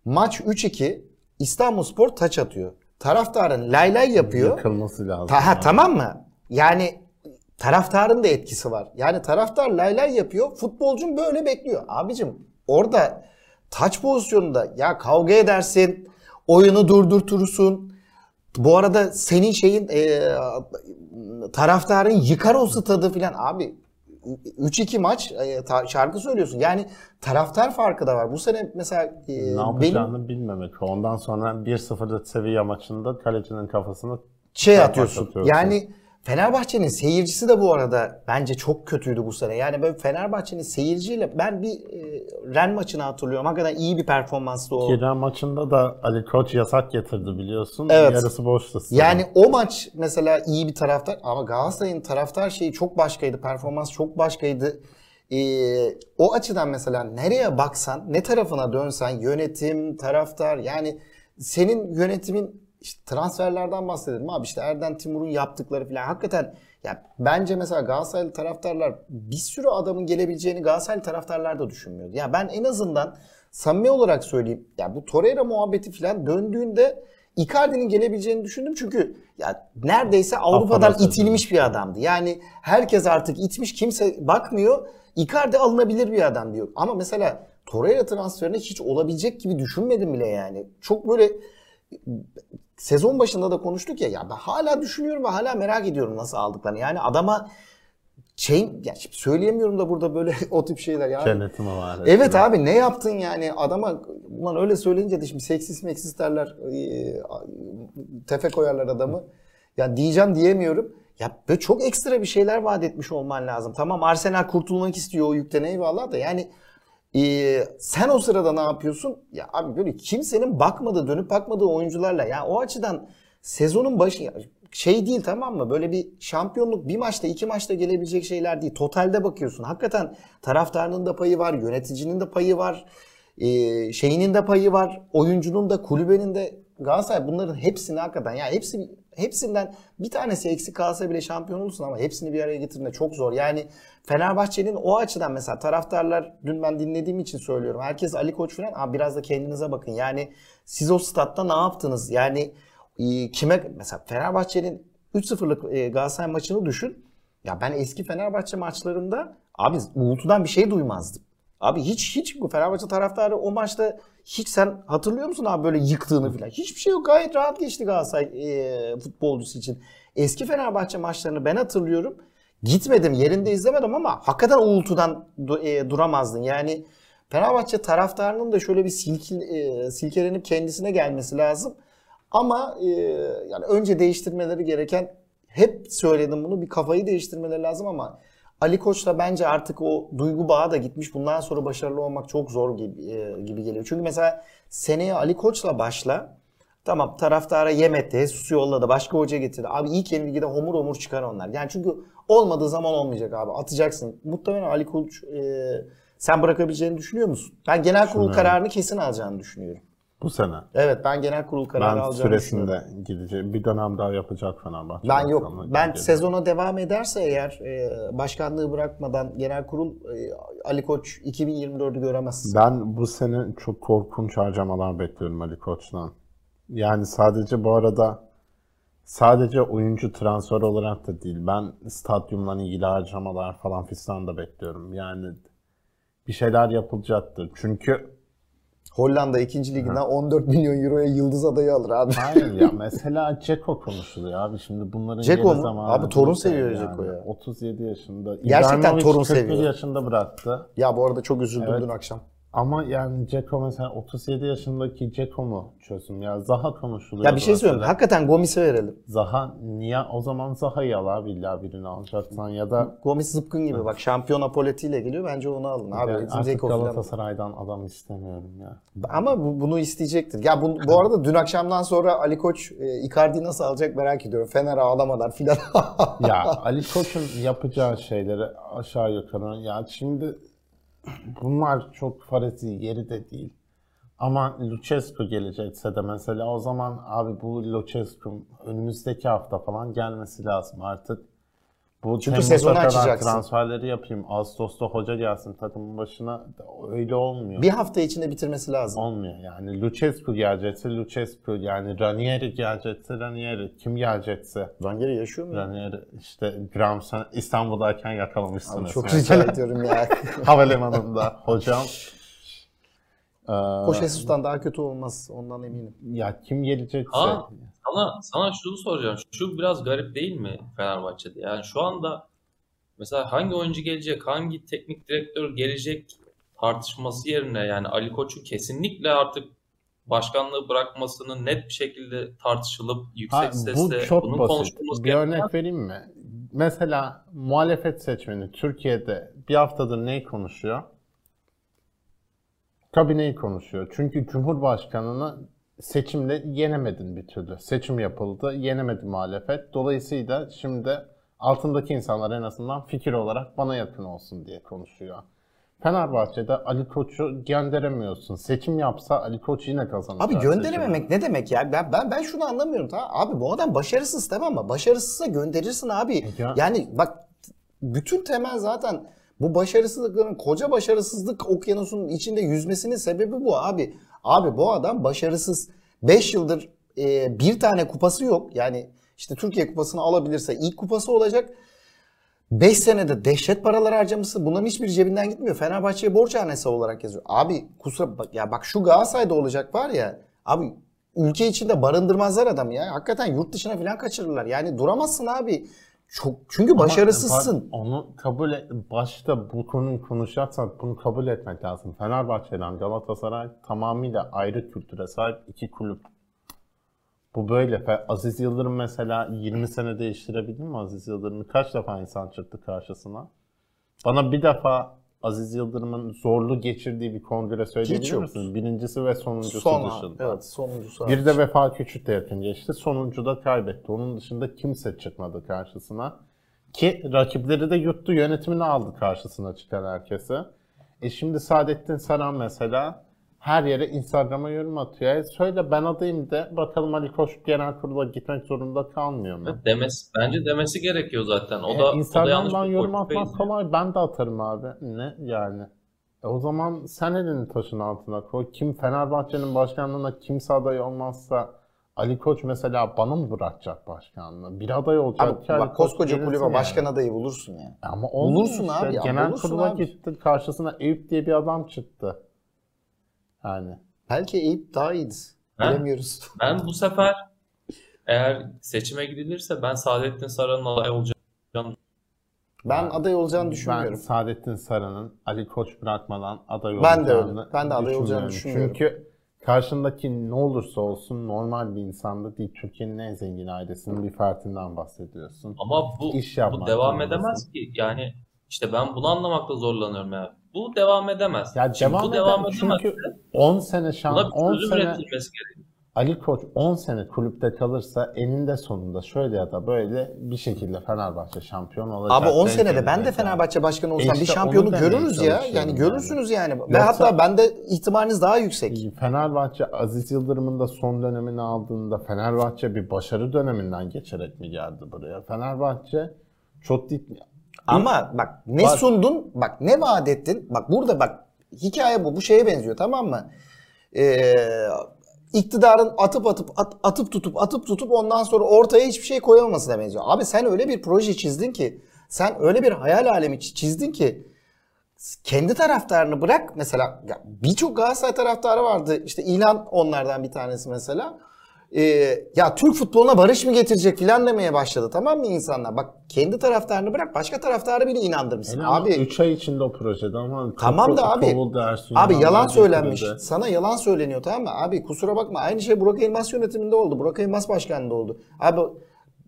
Maç 3-2 İstanbul Spor taç atıyor. Taraftarın lay lay yapıyor. Yıkılması lazım. Ta, ha, tamam mı? Yani taraftarın da etkisi var. Yani taraftar lay lay yapıyor. Futbolcun böyle bekliyor. Abicim orada taç pozisyonunda ya kavga edersin. Oyunu durdurtursun. Bu arada senin şeyin e, taraftarın yıkar o stadı filan. Abi 3-2 maç e, şarkı söylüyorsun. Yani taraftar farkı da var. Bu sene mesela e, ne benim yapacağını bilmemek. Ondan sonra 1-0'da Sevilla maçında kalecinin kafasına şey atıyorsun. atıyorsun. Yani Fenerbahçe'nin seyircisi de bu arada bence çok kötüydü bu sene. Yani böyle Fenerbahçe'nin seyirciyle ben bir e, Ren maçını hatırlıyorum. Hakikaten iyi bir performanstı o. Kiran maçında da Ali Koç yasak getirdi biliyorsun. Evet. Yarısı boştu. stada. Yani o maç mesela iyi bir taraftar ama Galatasaray'ın taraftar şeyi çok başkaydı. Performans çok başkaydı. Ee, o açıdan mesela nereye baksan, ne tarafına dönsen yönetim, taraftar yani senin yönetimin işte transferlerden bahsedelim abi işte Erden Timur'un yaptıkları falan hakikaten ya bence mesela Galatasaraylı taraftarlar bir sürü adamın gelebileceğini Galatasaraylı taraftarlar da düşünmüyordu. Ya ben en azından samimi olarak söyleyeyim ya bu Torreira muhabbeti falan döndüğünde Icardi'nin gelebileceğini düşündüm çünkü ya neredeyse Avrupa'dan Avrupa'da itilmiş bir adamdı. Yani herkes artık itmiş kimse bakmıyor. Icardi alınabilir bir adam diyor. Ama mesela Torreira transferini hiç olabilecek gibi düşünmedim bile yani. Çok böyle sezon başında da konuştuk ya ya ben hala düşünüyorum ve hala merak ediyorum nasıl aldıklarını. Yani adama şey ya söyleyemiyorum da burada böyle o tip şeyler yani. Cennetime var. Evet abi ne yaptın yani adama ulan öyle söyleyince de şimdi seksist meksist derler e, tefe koyarlar adamı. Ya diyeceğim diyemiyorum. Ya böyle çok ekstra bir şeyler vaat etmiş olman lazım. Tamam Arsenal kurtulmak istiyor o yükten eyvallah da yani e, sen o sırada ne yapıyorsun? Ya abi böyle kimsenin bakmadığı dönüp bakmadığı oyuncularla ya o açıdan sezonun başı şey değil tamam mı? Böyle bir şampiyonluk bir maçta iki maçta gelebilecek şeyler değil. Totalde bakıyorsun. Hakikaten taraftarının da payı var, yöneticinin de payı var, e, şeyinin de payı var, oyuncunun da kulübenin de Galatasaray bunların hepsini hakikaten ya hepsi hepsinden bir tanesi eksik kalsa bile şampiyon olursun ama hepsini bir araya getirmek çok zor. Yani Fenerbahçe'nin o açıdan mesela taraftarlar dün ben dinlediğim için söylüyorum. Herkes Ali Koç falan Aa, biraz da kendinize bakın. Yani siz o statta ne yaptınız? Yani e, kime mesela Fenerbahçe'nin 3-0'lık e, Galatasaray maçını düşün. Ya ben eski Fenerbahçe maçlarında abi uğultudan bir şey duymazdım. Abi hiç hiç Fenerbahçe taraftarı o maçta hiç sen hatırlıyor musun abi böyle yıktığını falan? Hiçbir şey yok. Gayet rahat geçti Galatasaray e, futbolcusu için. Eski Fenerbahçe maçlarını ben hatırlıyorum. Gitmedim, yerinde izlemedim ama hakikaten uğultudan du- e, duramazdın. Yani Fenerbahçe taraftarının da şöyle bir silkil, e, silkelenip kendisine gelmesi lazım. Ama e, yani önce değiştirmeleri gereken hep söyledim bunu bir kafayı değiştirmeleri lazım ama Ali Koç'la bence artık o duygu bağı da gitmiş. Bundan sonra başarılı olmak çok zor gibi, e, gibi geliyor. Çünkü mesela seneye Ali Koç'la başla. Tamam taraftara yem etti. Yolladı. Başka hoca getirdi. Abi ilk yeni ligde homur homur çıkar onlar. Yani çünkü olmadığı zaman olmayacak abi. Atacaksın. Muhtemelen Ali Koç e, sen bırakabileceğini düşünüyor musun? Ben genel kurul kararını kesin alacağını düşünüyorum. Bu sene. Evet ben genel kurul kararı Ben alacağını düşünüyorum. süresinde gidecek. Bir dönem daha yapacak Fenerbahçe. Ben yok. Ben Gidecek. sezona devam ederse eğer e, başkanlığı bırakmadan genel kurul e, Ali Koç 2024'ü göremez. Ben bu sene çok korkunç harcamalar bekliyorum Ali Koç'tan. Yani sadece bu arada sadece oyuncu transfer olarak da değil. Ben stadyumla ilgili harcamalar falan fistan da bekliyorum. Yani bir şeyler yapılacaktır. Çünkü Hollanda 2. liginden 14 milyon euroya yıldız adayı alır abi. Hayır ya mesela Ceko konuşuluyor abi şimdi bunların yeri mu? zamanı Abi torun seviyor yani. Dzeko ya. 37 yaşında. Gerçekten torun 41 seviyor. yaşında bıraktı. Ya bu arada çok üzüldüm Evet. dün akşam. Ama yani Ceko mesela 37 yaşındaki Ceko mu çözüm ya? Zaha konuşuluyor. Ya bir şey söyleyeyim. Hakikaten Gomis'e verelim. Zaha niye o zaman Zaha'yı al abi illa birini alacaksan ya da Gomis zıpkın gibi bak şampiyon apoletiyle geliyor bence onu alın abi. yani artık Dzeko falan. Galatasaray'dan adam istemiyorum ya. Ama bu, bunu isteyecektir. Ya bu, bu arada dün akşamdan sonra Ali Koç e, Icardi'yi nasıl alacak merak ediyorum. Fener ağlamadan filan. Ya Ali Koç'un yapacağı şeyleri aşağı yukarı ya şimdi bunlar çok farezi yeri de değil. Ama Lucescu gelecekse de mesela o zaman abi bu Lucescu önümüzdeki hafta falan gelmesi lazım artık. Bu Çünkü sezonu açacaksın. transferleri yapayım. Ağustos'ta hoca gelsin takımın başına. Öyle olmuyor. bir hafta içinde bitirmesi lazım. Olmuyor yani. Lucescu gelecekse Lucescu yani Ranieri gelecekse Ranieri. Kim gelecekse Rangeri yaşıyor mu? Ranieri işte Graham sen İstanbul'dayken Abi yakalamışsınız. çok mesela. rica ediyorum ya. Havalimanında hocam. Ee, Koş Jesus'tan daha kötü olmaz. Ondan eminim. ya kim gelecekse Aa. Sana, sana şunu soracağım. Şu biraz garip değil mi Fenerbahçe'de? Yani şu anda mesela hangi oyuncu gelecek, hangi teknik direktör gelecek tartışması yerine yani Ali Koç'un kesinlikle artık başkanlığı bırakmasının net bir şekilde tartışılıp yüksek Ha, bu sesle çok bunun basit. konuşulması Bir gereken- örnek vereyim mi? Mesela muhalefet seçmeni Türkiye'de bir haftadır neyi konuşuyor? Kabineyi konuşuyor. Çünkü Cumhurbaşkanını seçimle yenemedin bir türlü. Seçim yapıldı, yenemedi muhalefet. Dolayısıyla şimdi altındaki insanlar en azından fikir olarak bana yakın olsun diye konuşuyor. Fenerbahçe'de Ali Koç'u gönderemiyorsun. Seçim yapsa Ali Koç yine kazanacak. Abi gönderememek ne demek ya? Ben ben ben şunu anlamıyorum tamam. Abi bu adam başarısız tamam mı? Başarısızsa gönderirsin abi. Ya- Yani bak bütün temel zaten bu başarısızlıkların koca başarısızlık okyanusunun içinde yüzmesinin sebebi bu abi. Abi bu adam başarısız. 5 yıldır e, bir tane kupası yok. Yani işte Türkiye kupasını alabilirse ilk kupası olacak. 5 senede dehşet paralar harcamışsın. Bunların hiçbir cebinden gitmiyor. Fenerbahçe'ye borçhanesi olarak yazıyor. Abi kusura bak ya bak şu Galatasaray'da olacak var ya. Abi ülke içinde barındırmazlar adamı ya. Hakikaten yurt dışına falan kaçırırlar. Yani duramazsın abi. Çok çünkü Ama başarısızsın. bak, Onu kabul et, başta bu konuyu konuşacaksak bunu kabul etmek lazım. Fenerbahçe'den Galatasaray tamamıyla ayrı kültüre sahip iki kulüp. Bu böyle. Aziz Yıldırım mesela 20 sene değiştirebilir mi Aziz Yıldırım'ı? Kaç defa insan çıktı karşısına? Bana bir defa Aziz Yıldırım'ın zorlu geçirdiği bir kongre söyleyebilir yok. misiniz? Birincisi ve sonuncusu Son dışında. evet sonuncusu. Bir de Vefa Küçük de yakın geçti. Sonuncu da kaybetti. Onun dışında kimse çıkmadı karşısına. Ki rakipleri de yuttu. Yönetimini aldı karşısına çıkan herkese. E şimdi Saadettin Saran mesela her yere Instagram'a yorum atıyor. E söyle ben adayım de bakalım Ali Koç genel kurula gitmek zorunda kalmıyor mu? Evet, demesi, bence demesi gerekiyor zaten. O E, da, o da yanlış Instagram'dan yorum atmak kolay. Ben de atarım abi. Ne yani? E o zaman sen elini taşın altına koy. Kim Fenerbahçe'nin başkanlığına kimse aday olmazsa Ali Koç mesela bana mı bırakacak başkanlığı? Bir aday olacak Abi ki Ali bak Koç koskoca kulübe yani. başkan adayı bulursun ya. Ama Bulursun işte. abi Genel kurula gitti. Karşısına Eyüp diye bir adam çıktı. Yani. Belki Eyüp daha iyidir. Ha? Bilemiyoruz. Ben bu sefer eğer seçime gidilirse ben Saadettin Saran'ın aday olacağını Ben aday olacağını Ben düşünmüyorum. Saadettin Saran'ın Ali Koç bırakmadan aday Ben de öyle. olacağını Ben de aday olacağını düşünmüyorum. Çünkü karşındaki ne olursa olsun normal bir insanda değil. Türkiye'nin en zengin ailesinin bir fertinden bahsediyorsun. Ama bu İş bu devam edemez ki. Yani işte ben bunu anlamakta zorlanıyorum ya. Bu devam edemez. Ya Şimdi devam, bu devam edemez. çünkü 10 sene şan, Buna bir 10 çözüm sene üretilmesi gerekiyor. Ali Koç 10 sene kulüpte kalırsa eninde sonunda şöyle ya da böyle bir şekilde Fenerbahçe şampiyon olacak. Abi 10 denk senede ben de yani. Fenerbahçe başkanı olsam bir işte şampiyonu onu demeye görürüz ya. Yani yani. görürsünüz yani. Ve Yoksa- hatta bende ihtimaliniz daha yüksek. Fenerbahçe Aziz Yıldırım'ın da son dönemini aldığında Fenerbahçe bir başarı döneminden geçerek mi geldi buraya? Fenerbahçe çok dik... Ama bak ne Bak- sundun, bak ne vaat ettin. Bak burada bak hikaye bu. Bu şeye benziyor tamam mı? Ee, iktidarın atıp atıp at- atıp tutup atıp tutup ondan sonra ortaya hiçbir şey koyamamasına benziyor. Abi sen öyle bir proje çizdin ki sen öyle bir hayal alemi çizdin ki kendi taraftarını bırak mesela birçok Galatasaray taraftarı vardı. İşte İlhan onlardan bir tanesi mesela. Ee, ya Türk futboluna barış mı getirecek filan demeye başladı tamam mı insanlar? Bak kendi taraftarını bırak başka taraftarı bile inandırmışsın. abi Abi 3 ay içinde o projede ama Tamam da abi, Abi yalan söylenmiş. Sana yalan söyleniyor tamam mı? Abi kusura bakma aynı şey Burak Elmas yönetiminde oldu. Burak Elmas başkanında oldu. Abi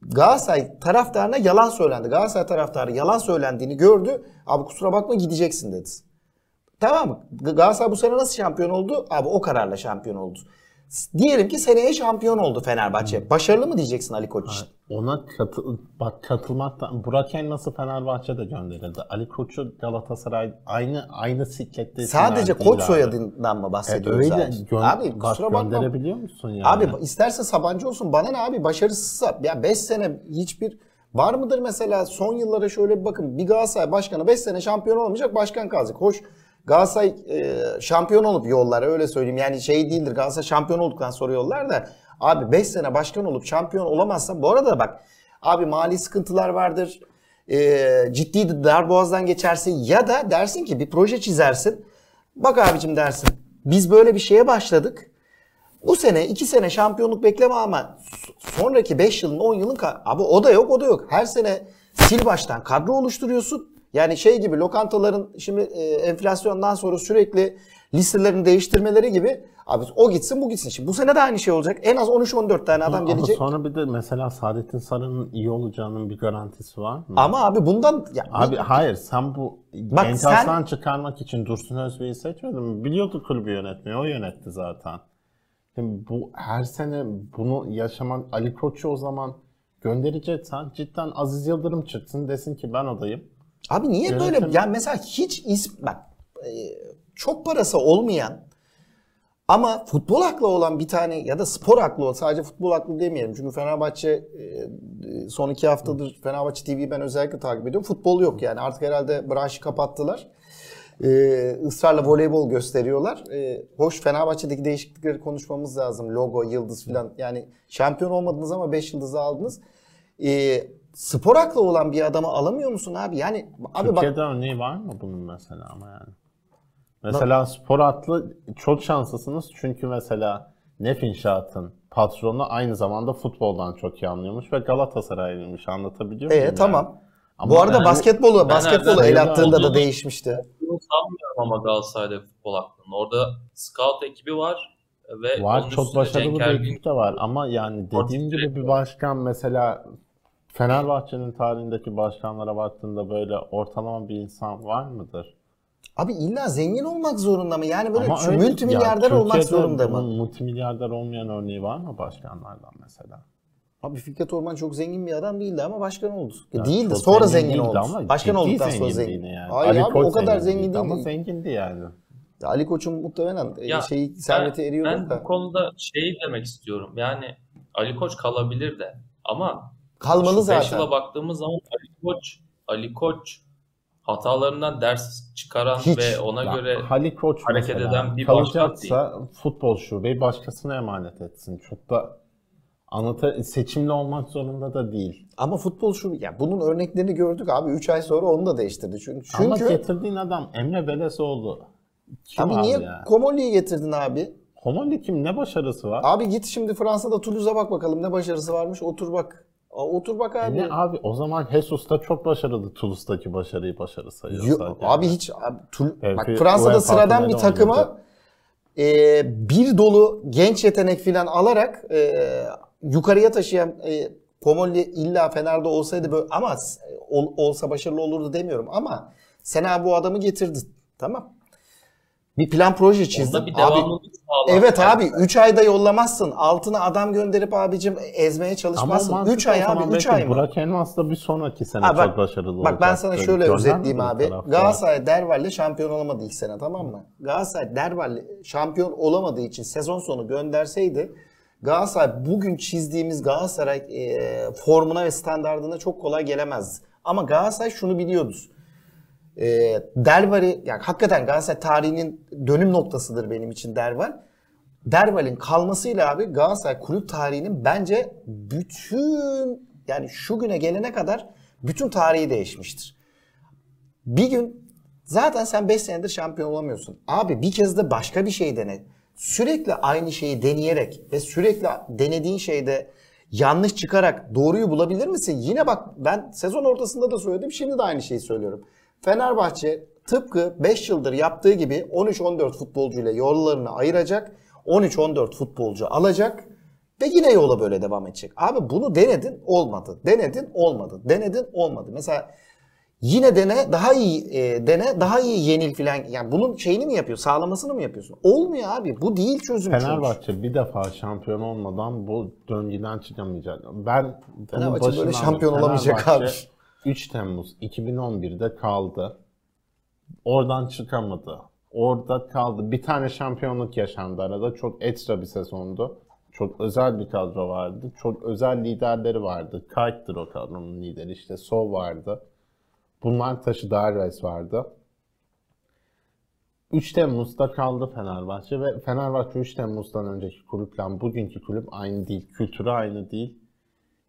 Galatasaray taraftarına yalan söylendi. Galatasaray taraftarı yalan söylendiğini gördü. Abi kusura bakma gideceksin dedi. Tamam mı? Galatasaray bu sene nasıl şampiyon oldu? Abi o kararla şampiyon oldu. Diyelim ki seneye şampiyon oldu Fenerbahçe. Başarılı mı diyeceksin Ali Koç için? Ona katı, bak katılmaktan Burak Elmas'ı Fenerbahçe'de gönderildi. Ali Koç'u Galatasaray aynı aynı siklette Sadece Koç abi. soyadından mı E, bahsediyoruz öyle abi? gö- abi bak, kusura bakma. gönderebiliyor musun yani? Abi isterse Sabancı olsun bana ne abi başarısızsa ya 5 sene hiçbir var mıdır mesela son yıllara şöyle bir bakın bir Galatasaray başkanı 5 sene şampiyon olmayacak başkan kalacak. Hoş Galatasaray e, şampiyon olup yollar öyle söyleyeyim. Yani şey değildir Galatasaray şampiyon olduktan sonra yollar da. Abi 5 sene başkan olup şampiyon olamazsa bu arada bak abi mali sıkıntılar vardır. E, ciddi darboğazdan geçersin. Ya da dersin ki bir proje çizersin. Bak abicim dersin biz böyle bir şeye başladık. Bu sene 2 sene şampiyonluk bekleme ama sonraki 5 yılın 10 yılın abi o da yok o da yok. Her sene sil baştan kadro oluşturuyorsun. Yani şey gibi lokantaların şimdi e, enflasyondan sonra sürekli listelerini değiştirmeleri gibi abi o gitsin bu gitsin. Şimdi bu sene de aynı şey olacak. En az 13-14 tane adam Ama gelecek. sonra bir de mesela Saadettin Sarı'nın iyi olacağının bir garantisi var mı? Ama abi bundan ya, Abi hayır sen bu Bak genç sen- çıkarmak için Dursun Özbey'i seçmedin mi? Biliyordu kulübü yönetmeyi, o yönetti zaten. Şimdi bu her sene bunu yaşaman Ali Koç'u o zaman göndereceksen cidden Aziz Yıldırım çıksın desin ki ben adayım. Abi niye Yönetim- böyle? Yani mesela hiç ism bak e, çok parası olmayan ama futbol aklı olan bir tane ya da spor aklı olan sadece futbol aklı demeyelim. Çünkü Fenerbahçe e, son iki haftadır Fenerbahçe TV'yi ben özellikle takip ediyorum. Futbol yok yani artık herhalde branşı kapattılar. E, ısrarla voleybol gösteriyorlar. E, hoş Fenerbahçe'deki değişiklikleri konuşmamız lazım. Logo, yıldız falan. Yani şampiyon olmadınız ama 5 yıldızı aldınız. E, spor aklı olan bir adamı alamıyor musun abi? Yani abi bak Türkiye'de örneği var mı bunun mesela ama yani? Mesela spor atlı çok şanslısınız çünkü mesela Nef İnşaat'ın patronu aynı zamanda futboldan çok iyi anlıyormuş ve Galatasaraylıymış anlatabiliyor muyum? e, yani? tamam. Ama Bu arada ben- basketbolu basketbolu el attığında da değişmişti. Sanmıyorum ama Galatasaray'da futbol aklının. Orada scout ekibi var ve Var onun çok başarılı bir ekip de var ama yani dediğim gibi bir başkan mesela Fenerbahçe'nin tarihindeki başkanlara baktığında böyle ortalama bir insan var mıdır? Abi illa zengin olmak zorunda mı? Yani böyle Ama multimilyarder ya olmak Türkiye'de zorunda bunun mı? Multimilyarder olmayan örneği var mı başkanlardan mesela? Abi Fikret Orman çok zengin bir adam değildi ama başkan oldu. Ya değildi çok sonra zengin zengin, değildi oldu. ama Başkan ciddi olduktan sonra zengin yani. Hayır Ali abi Koç o kadar zengin değildi Ama zengindi yani. Ali Koç'un muhtemelen e, Ya, şeyi serveti ben, da. bu konuda şeyi demek istiyorum. Yani Ali Koç kalabilir de ama Kalmalı şu beş zaten. yıla baktığımız zaman Ali Koç Ali Koç hatalarından ders çıkaran Hiç. ve ona Ya, göre Halil Koç hareket mesela eden bir başkan kalacaksa futbol şubeyi başkasına emanet etsin. Çok da anlata seçimli olmak zorunda da değil. Ama futbol şu ya bunun örneklerini gördük abi 3 ay sonra onu da değiştirdi. Çünkü Ama çünkü getirdiğin adam Emre Belezoğlu. Kim abi abi niye ya? Komolli'yi getirdin abi? Komolli kim? Ne başarısı var? Abi git şimdi Fransa'da Toulouse'a bak bakalım ne başarısı varmış. Otur bak. Otur bak E abi. ne abi o zaman Jesus da çok başarılı Toulouse'daki başarıyı başarı sayıyor. Yo- zaten. abi hiç abi, Tul- Evet, bak Fransa'da UEFA sıradan bir takıma oynadı. e, bir dolu genç yetenek filan alarak e, yukarıya taşıyan e, Pomolli illa Fener'de olsaydı böyle ama ol- olsa başarılı olurdu demiyorum ama sen abi bu adamı getirdin tamam. Bir plan proje çizdin. onda bir Abi, evet abi 3 ayda yollamazsın. Altına adam gönderip abicim ezmeye çalışmazsın. mantıklı 3 ay abi 3 belki ay mı? Burak Elmas da bir sonraki sene Ha, bak- çok başarılı Bak ben olacak. sana şöyle göndermedin özetleyeyim abi. Galatasaray Derval'le şampiyon olamadı ilk sene tamam mı? Galatasaray Derval'le şampiyon olamadığı için sezon sonu gönderseydi Galatasaray bugün çizdiğimiz Galatasaray e, formuna ve standardına çok kolay gelemezdi. Ama Galatasaray şunu biliyordu. E, Derval'i yani hakikaten Galatasaray tarihinin dönüm noktasıdır benim için Derval. Derval'in kalmasıyla abi Galatasaray kulüp tarihinin bence bütün yani şu güne gelene kadar bütün tarihi değişmiştir. Bir gün Zaten sen 5 senedir şampiyon olamıyorsun. Abi bir kez de başka bir şey dene. Sürekli aynı şeyi deneyerek ve sürekli denediğin şeyde yanlış çıkarak doğruyu bulabilir misin? Yine bak ben sezon ortasında da söyledim şimdi de aynı şeyi söylüyorum. Fenerbahçe tıpkı 5 yıldır yaptığı gibi 13-14 futbolcuyla yollarını ayıracak. 13-14 futbolcu alacak ve yine yola böyle devam edecek. Abi bunu denedin olmadı. Denedin olmadı. Denedin olmadı. Mesela yine dene daha iyi e, dene daha iyi yenil filan. Yani bunun şeyini mi yapıyor? Sağlamasını mı yapıyorsun? Olmuyor abi. Bu değil çözüm. Fenerbahçe bir defa şampiyon olmadan bu döngüden çıkamayacak. Ben Fenerbahçe böyle şampiyon olamayacak Fenerbahçe abi. 3 Temmuz 2011'de kaldı. Oradan çıkamadı. Orada kaldı. Bir tane şampiyonluk yaşandı arada. Çok ekstra bir sezondu. Çok özel bir kadro vardı. Çok özel liderleri vardı. Kite'dır o kadronun lideri. İşte Sol vardı. Bunlar taşı Darves vardı. 3 Temmuz'da kaldı Fenerbahçe ve Fenerbahçe 3 Temmuz'dan önceki kulüple bugünkü kulüp aynı değil. Kültürü aynı değil.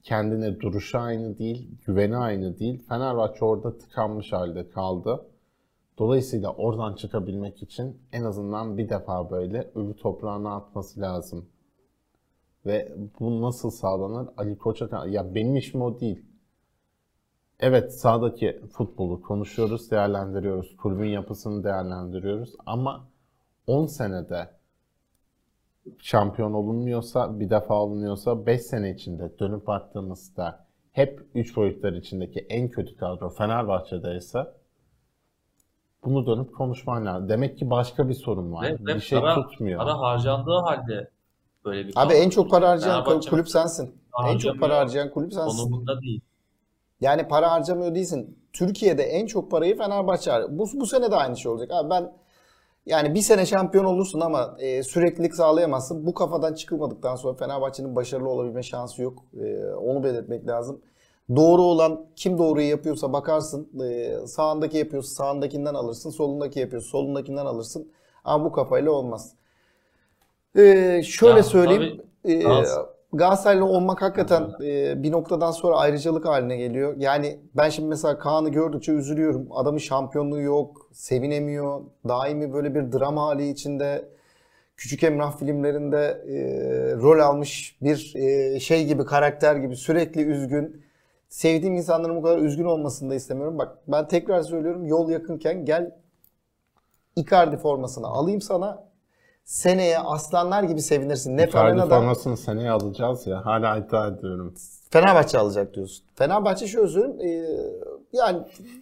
Kendine duruşu aynı değil. Güveni aynı değil. Fenerbahçe orada tıkanmış halde kaldı. Dolayısıyla oradan çıkabilmek için en azından bir defa böyle ölü toprağına atması lazım. Ve bu nasıl sağlanır? Ali Koç'a ya benim işim o değil. Evet sahadaki futbolu konuşuyoruz, değerlendiriyoruz. Kulübün yapısını değerlendiriyoruz. Ama 10 senede şampiyon olunmuyorsa, bir defa olunuyorsa 5 sene içinde dönüp baktığımızda hep 3 boyutlar içindeki en kötü kadro Fenerbahçe'de ise bunu dönüp konuşman lazım. Demek ki başka bir sorun var. Ve, ve bir şey para, tutmuyor. para harcandığı halde böyle bir Abi en çok para harcayan Fenerbahçe kulüp sensin. En çok para harcayan kulüp sensin. konumunda değil. Yani para harcamıyor değilsin. Türkiye'de en çok parayı Fenerbahçe harcıyor. Bu, bu sene de aynı şey olacak. Abi ben yani bir sene şampiyon olursun ama e, süreklilik sağlayamazsın. Bu kafadan çıkılmadıktan sonra Fenerbahçe'nin başarılı olabilme şansı yok. E, onu belirtmek lazım. Doğru olan kim doğruyu yapıyorsa bakarsın. E, sağındaki yapıyorsa sağındakinden alırsın. Solundaki yapıyorsa solundakinden alırsın. Ama bu kafayla olmaz. E, şöyle Ya, söyleyeyim. E, Gaz- Galatasaraylı olmak hakikaten e, bir noktadan sonra ayrıcalık haline geliyor. Yani ben şimdi mesela Kaan'ı gördükçe üzülüyorum. Adamın şampiyonluğu yok, sevinemiyor. Daimi böyle bir drama hali içinde. Küçük Emrah filmlerinde e, rol almış bir e, şey gibi, karakter gibi sürekli üzgün. Sevdiğim insanların bu kadar üzgün olmasını da istemiyorum. Bak ben tekrar söylüyorum yol yakınken gel Icardi formasını alayım sana. Seneye aslanlar gibi sevinirsin. Ne Fenerbahçe formasını seneye alacağız ya. Hala iddia ediyorum. Fenerbahçe alacak diyorsun. Fenerbahçe şöyle söyleyeyim. e, yani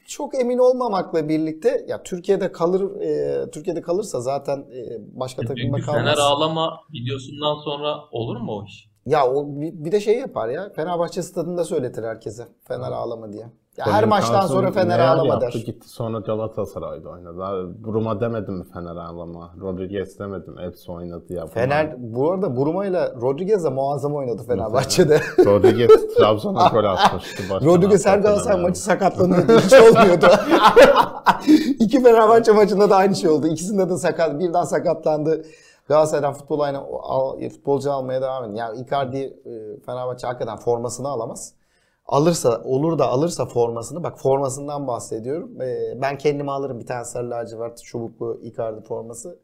çok emin olmamakla birlikte ya Türkiye'de kalır e, Türkiye'de kalırsa zaten e, başka takımda kalmaz. Fener ağlama videosundan sonra olur mu o iş? Ya o bir, bir de şey yapar ya. Fenerbahçe stadında söyletir herkese. Fener ağlama diye. Ya her Senin maçtan sonra Fener neler ağlama yaptı, der. Gitti sonra Galatasaray'da oynadı. Bruma demedim mi Fener ağlama? Rodriguez demedim. Hepsi oynadı ya. Fener bu arada Buruma ile Rodriguez de muazzam oynadı Fenerbahçe'de. Rodriguez Trabzon'a gol atmıştı. baştan Rodriguez her hatırlamıyorum. Galatasaray maçı sakatlanıyordu. Hiç olmuyordu. İki Fenerbahçe maçında da aynı şey oldu. İkisinde de sakat, birden sakatlandı. Galatasaray'dan futbol aynı, al- futbolcu almaya devam edin. Yani Icardi e, Fenerbahçe hakikaten formasını alamaz. Alırsa, olur da alırsa formasını, bak formasından bahsediyorum. E, Ben kendime alırım bir tane sarı lacivert çubuklu Icardi forması.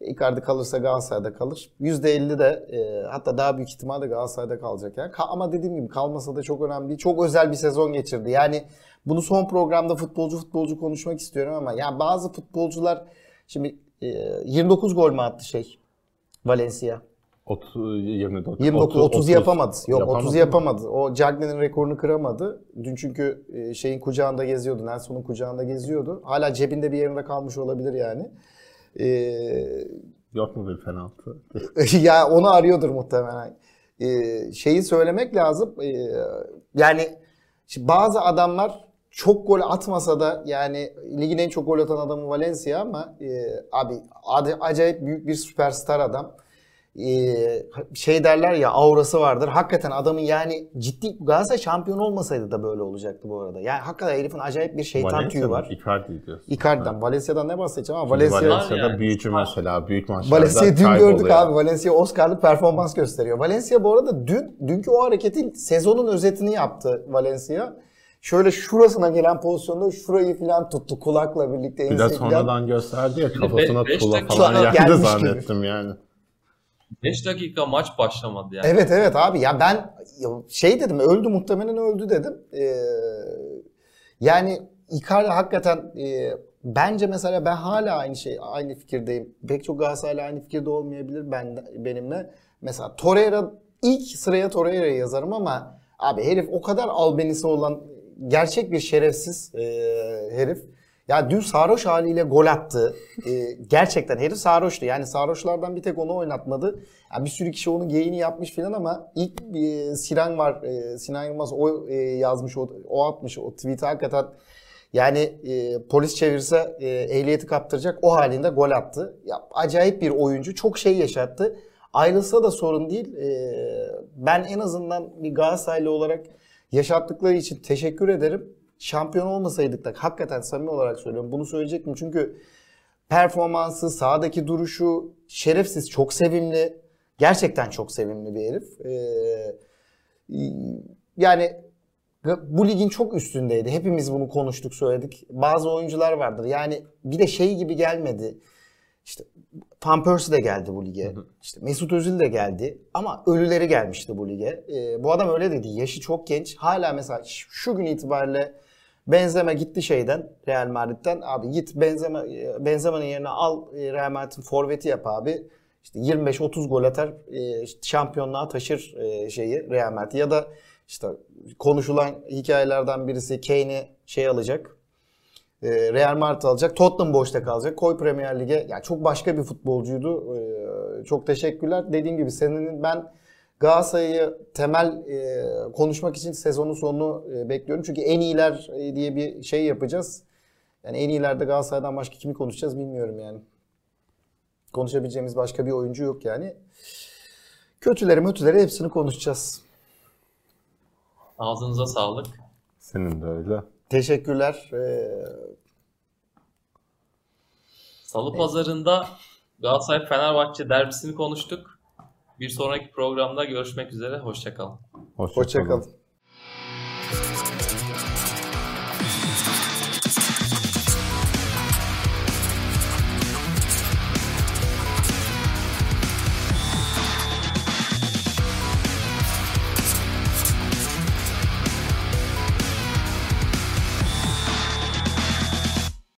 Icardi kalırsa Galatasaray'da kalır. %50 de e, hatta daha büyük ihtimalle Galatasaray'da kalacak. Yani. Ama dediğim gibi kalmasa da çok önemli. Çok özel bir sezon geçirdi. Yani bunu son programda futbolcu futbolcu konuşmak istiyorum ama yani bazı futbolcular şimdi e, 29 gol mü attı şey Valencia? 30, 29. 29 30 yapamadı. Yok Yapamadı 30 mı? yapamadı. O Cagney'in rekorunu kıramadı. Dün çünkü e, şeyin kucağında geziyordu. Nelson'un kucağında geziyordu. Hala cebinde bir yerinde kalmış olabilir yani. E, Yok mu bir penaltı? ya onu arıyordur muhtemelen. Ee, şeyi söylemek lazım. Ee, yani bazı adamlar çok gol atmasa da yani ligin en çok gol atan adamı Valencia ama e, abi acayip büyük bir süperstar adam. Ee, şey derler ya aurası vardır. Hakikaten adamın yani ciddi Galatasaray şampiyon olmasaydı da böyle olacaktı bu arada. Yani hakikaten herifin acayip bir şeytan Valencia tüyü var. Icardi diyorsun. Icardi'den. Valencia'dan ne bahsedeceğim ama Valencia, Valencia... Valencia'da yani. büyücü mesela. Büyük maçlarda Valencia'yı dün gördük abi. Valencia Oscar'lık performans gösteriyor. Valencia bu arada dün dünkü o hareketin sezonun özetini yaptı Valencia. şöyle şurasına gelen pozisyonda şurayı falan tuttu kulakla birlikte. Bir de ense falan. sonradan gösterdi ya kafasına dakika falan gelmiş geldi gibi. zannettim yani. 5 dakika maç başlamadı yani. Evet evet abi ya ben şey dedim öldü muhtemelen öldü dedim. Ee, yani Icardi hakikaten e, bence mesela ben hala aynı şey aynı fikirdeyim. Pek çok Galatasaraylı aynı fikirde olmayabilir ben benimle. Mesela Torreira ilk sıraya Torreira'yı yazarım ama abi herif o kadar albenisi olan gerçek bir şerefsiz e, herif. Ya dün sarhoş haliyle gol attı. E, gerçekten herif sarhoştu. Yani sarhoşlardan bir tek onu oynatmadı. Ya bir sürü kişi onun geyini yapmış filan ama ilk e, Sinan var. E, Sinan Yılmaz o e, yazmış, o, o atmış o tweet'i hakikaten yani e, polis çevirse e, ehliyeti kaptıracak o halinde gol attı. Ya, acayip bir oyuncu. Çok şey yaşattı. Ayrılsa da sorun değil. E, ben en azından bir Galatasaraylı olarak yaşattıkları için teşekkür ederim. Şampiyon olmasaydık da hakikaten samimi olarak söylüyorum bunu söyleyecektim. Çünkü performansı, sahadaki duruşu şerefsiz, çok sevimli. Gerçekten çok sevimli bir herif. Ee, yani bu ligin çok üstündeydi. Hepimiz bunu konuştuk, söyledik. Bazı oyuncular vardır. Yani bir de şey gibi gelmedi. İşte Van Persie de geldi bu lige. İşte Mesut Özil de geldi. Ama ölüleri gelmişti bu lige. Ee, bu adam öyle dedi. Yaşı çok genç. Hala mesela şu gün itibariyle Benzema gitti şeyden Real Madrid'den. Abi git Benzema Benzema'nın yerine al e, Real Madrid'in forveti yap abi. İşte 25-30 gol atar e, şampiyonluğa taşır e, şeyi Real Madrid. Ya da işte konuşulan hikayelerden birisi Kane'i şey alacak. Real Madrid alacak. Tottenham boşta kalacak. Koy Premier Lig'e. Yani çok başka bir futbolcuydu. Çok teşekkürler. Dediğim gibi senin ben Galatasaray'ı temel e, konuşmak için sezonun sonunu e, bekliyorum. Çünkü en iyiler e, diye bir şey yapacağız. Yani en iyilerde Galatasaray'dan başka kimi konuşacağız bilmiyorum yani. Konuşabileceğimiz başka bir oyuncu yok yani. Kötüleri mötüleri hepsini konuşacağız. Ağzınıza sağlık. Senin de öyle. Teşekkürler. Ee, Salı pazarında Galatasaray Fenerbahçe derbisini konuştuk. Bir sonraki programda görüşmek üzere. Hoşçakalın. Hoşça, Hoşçakalın.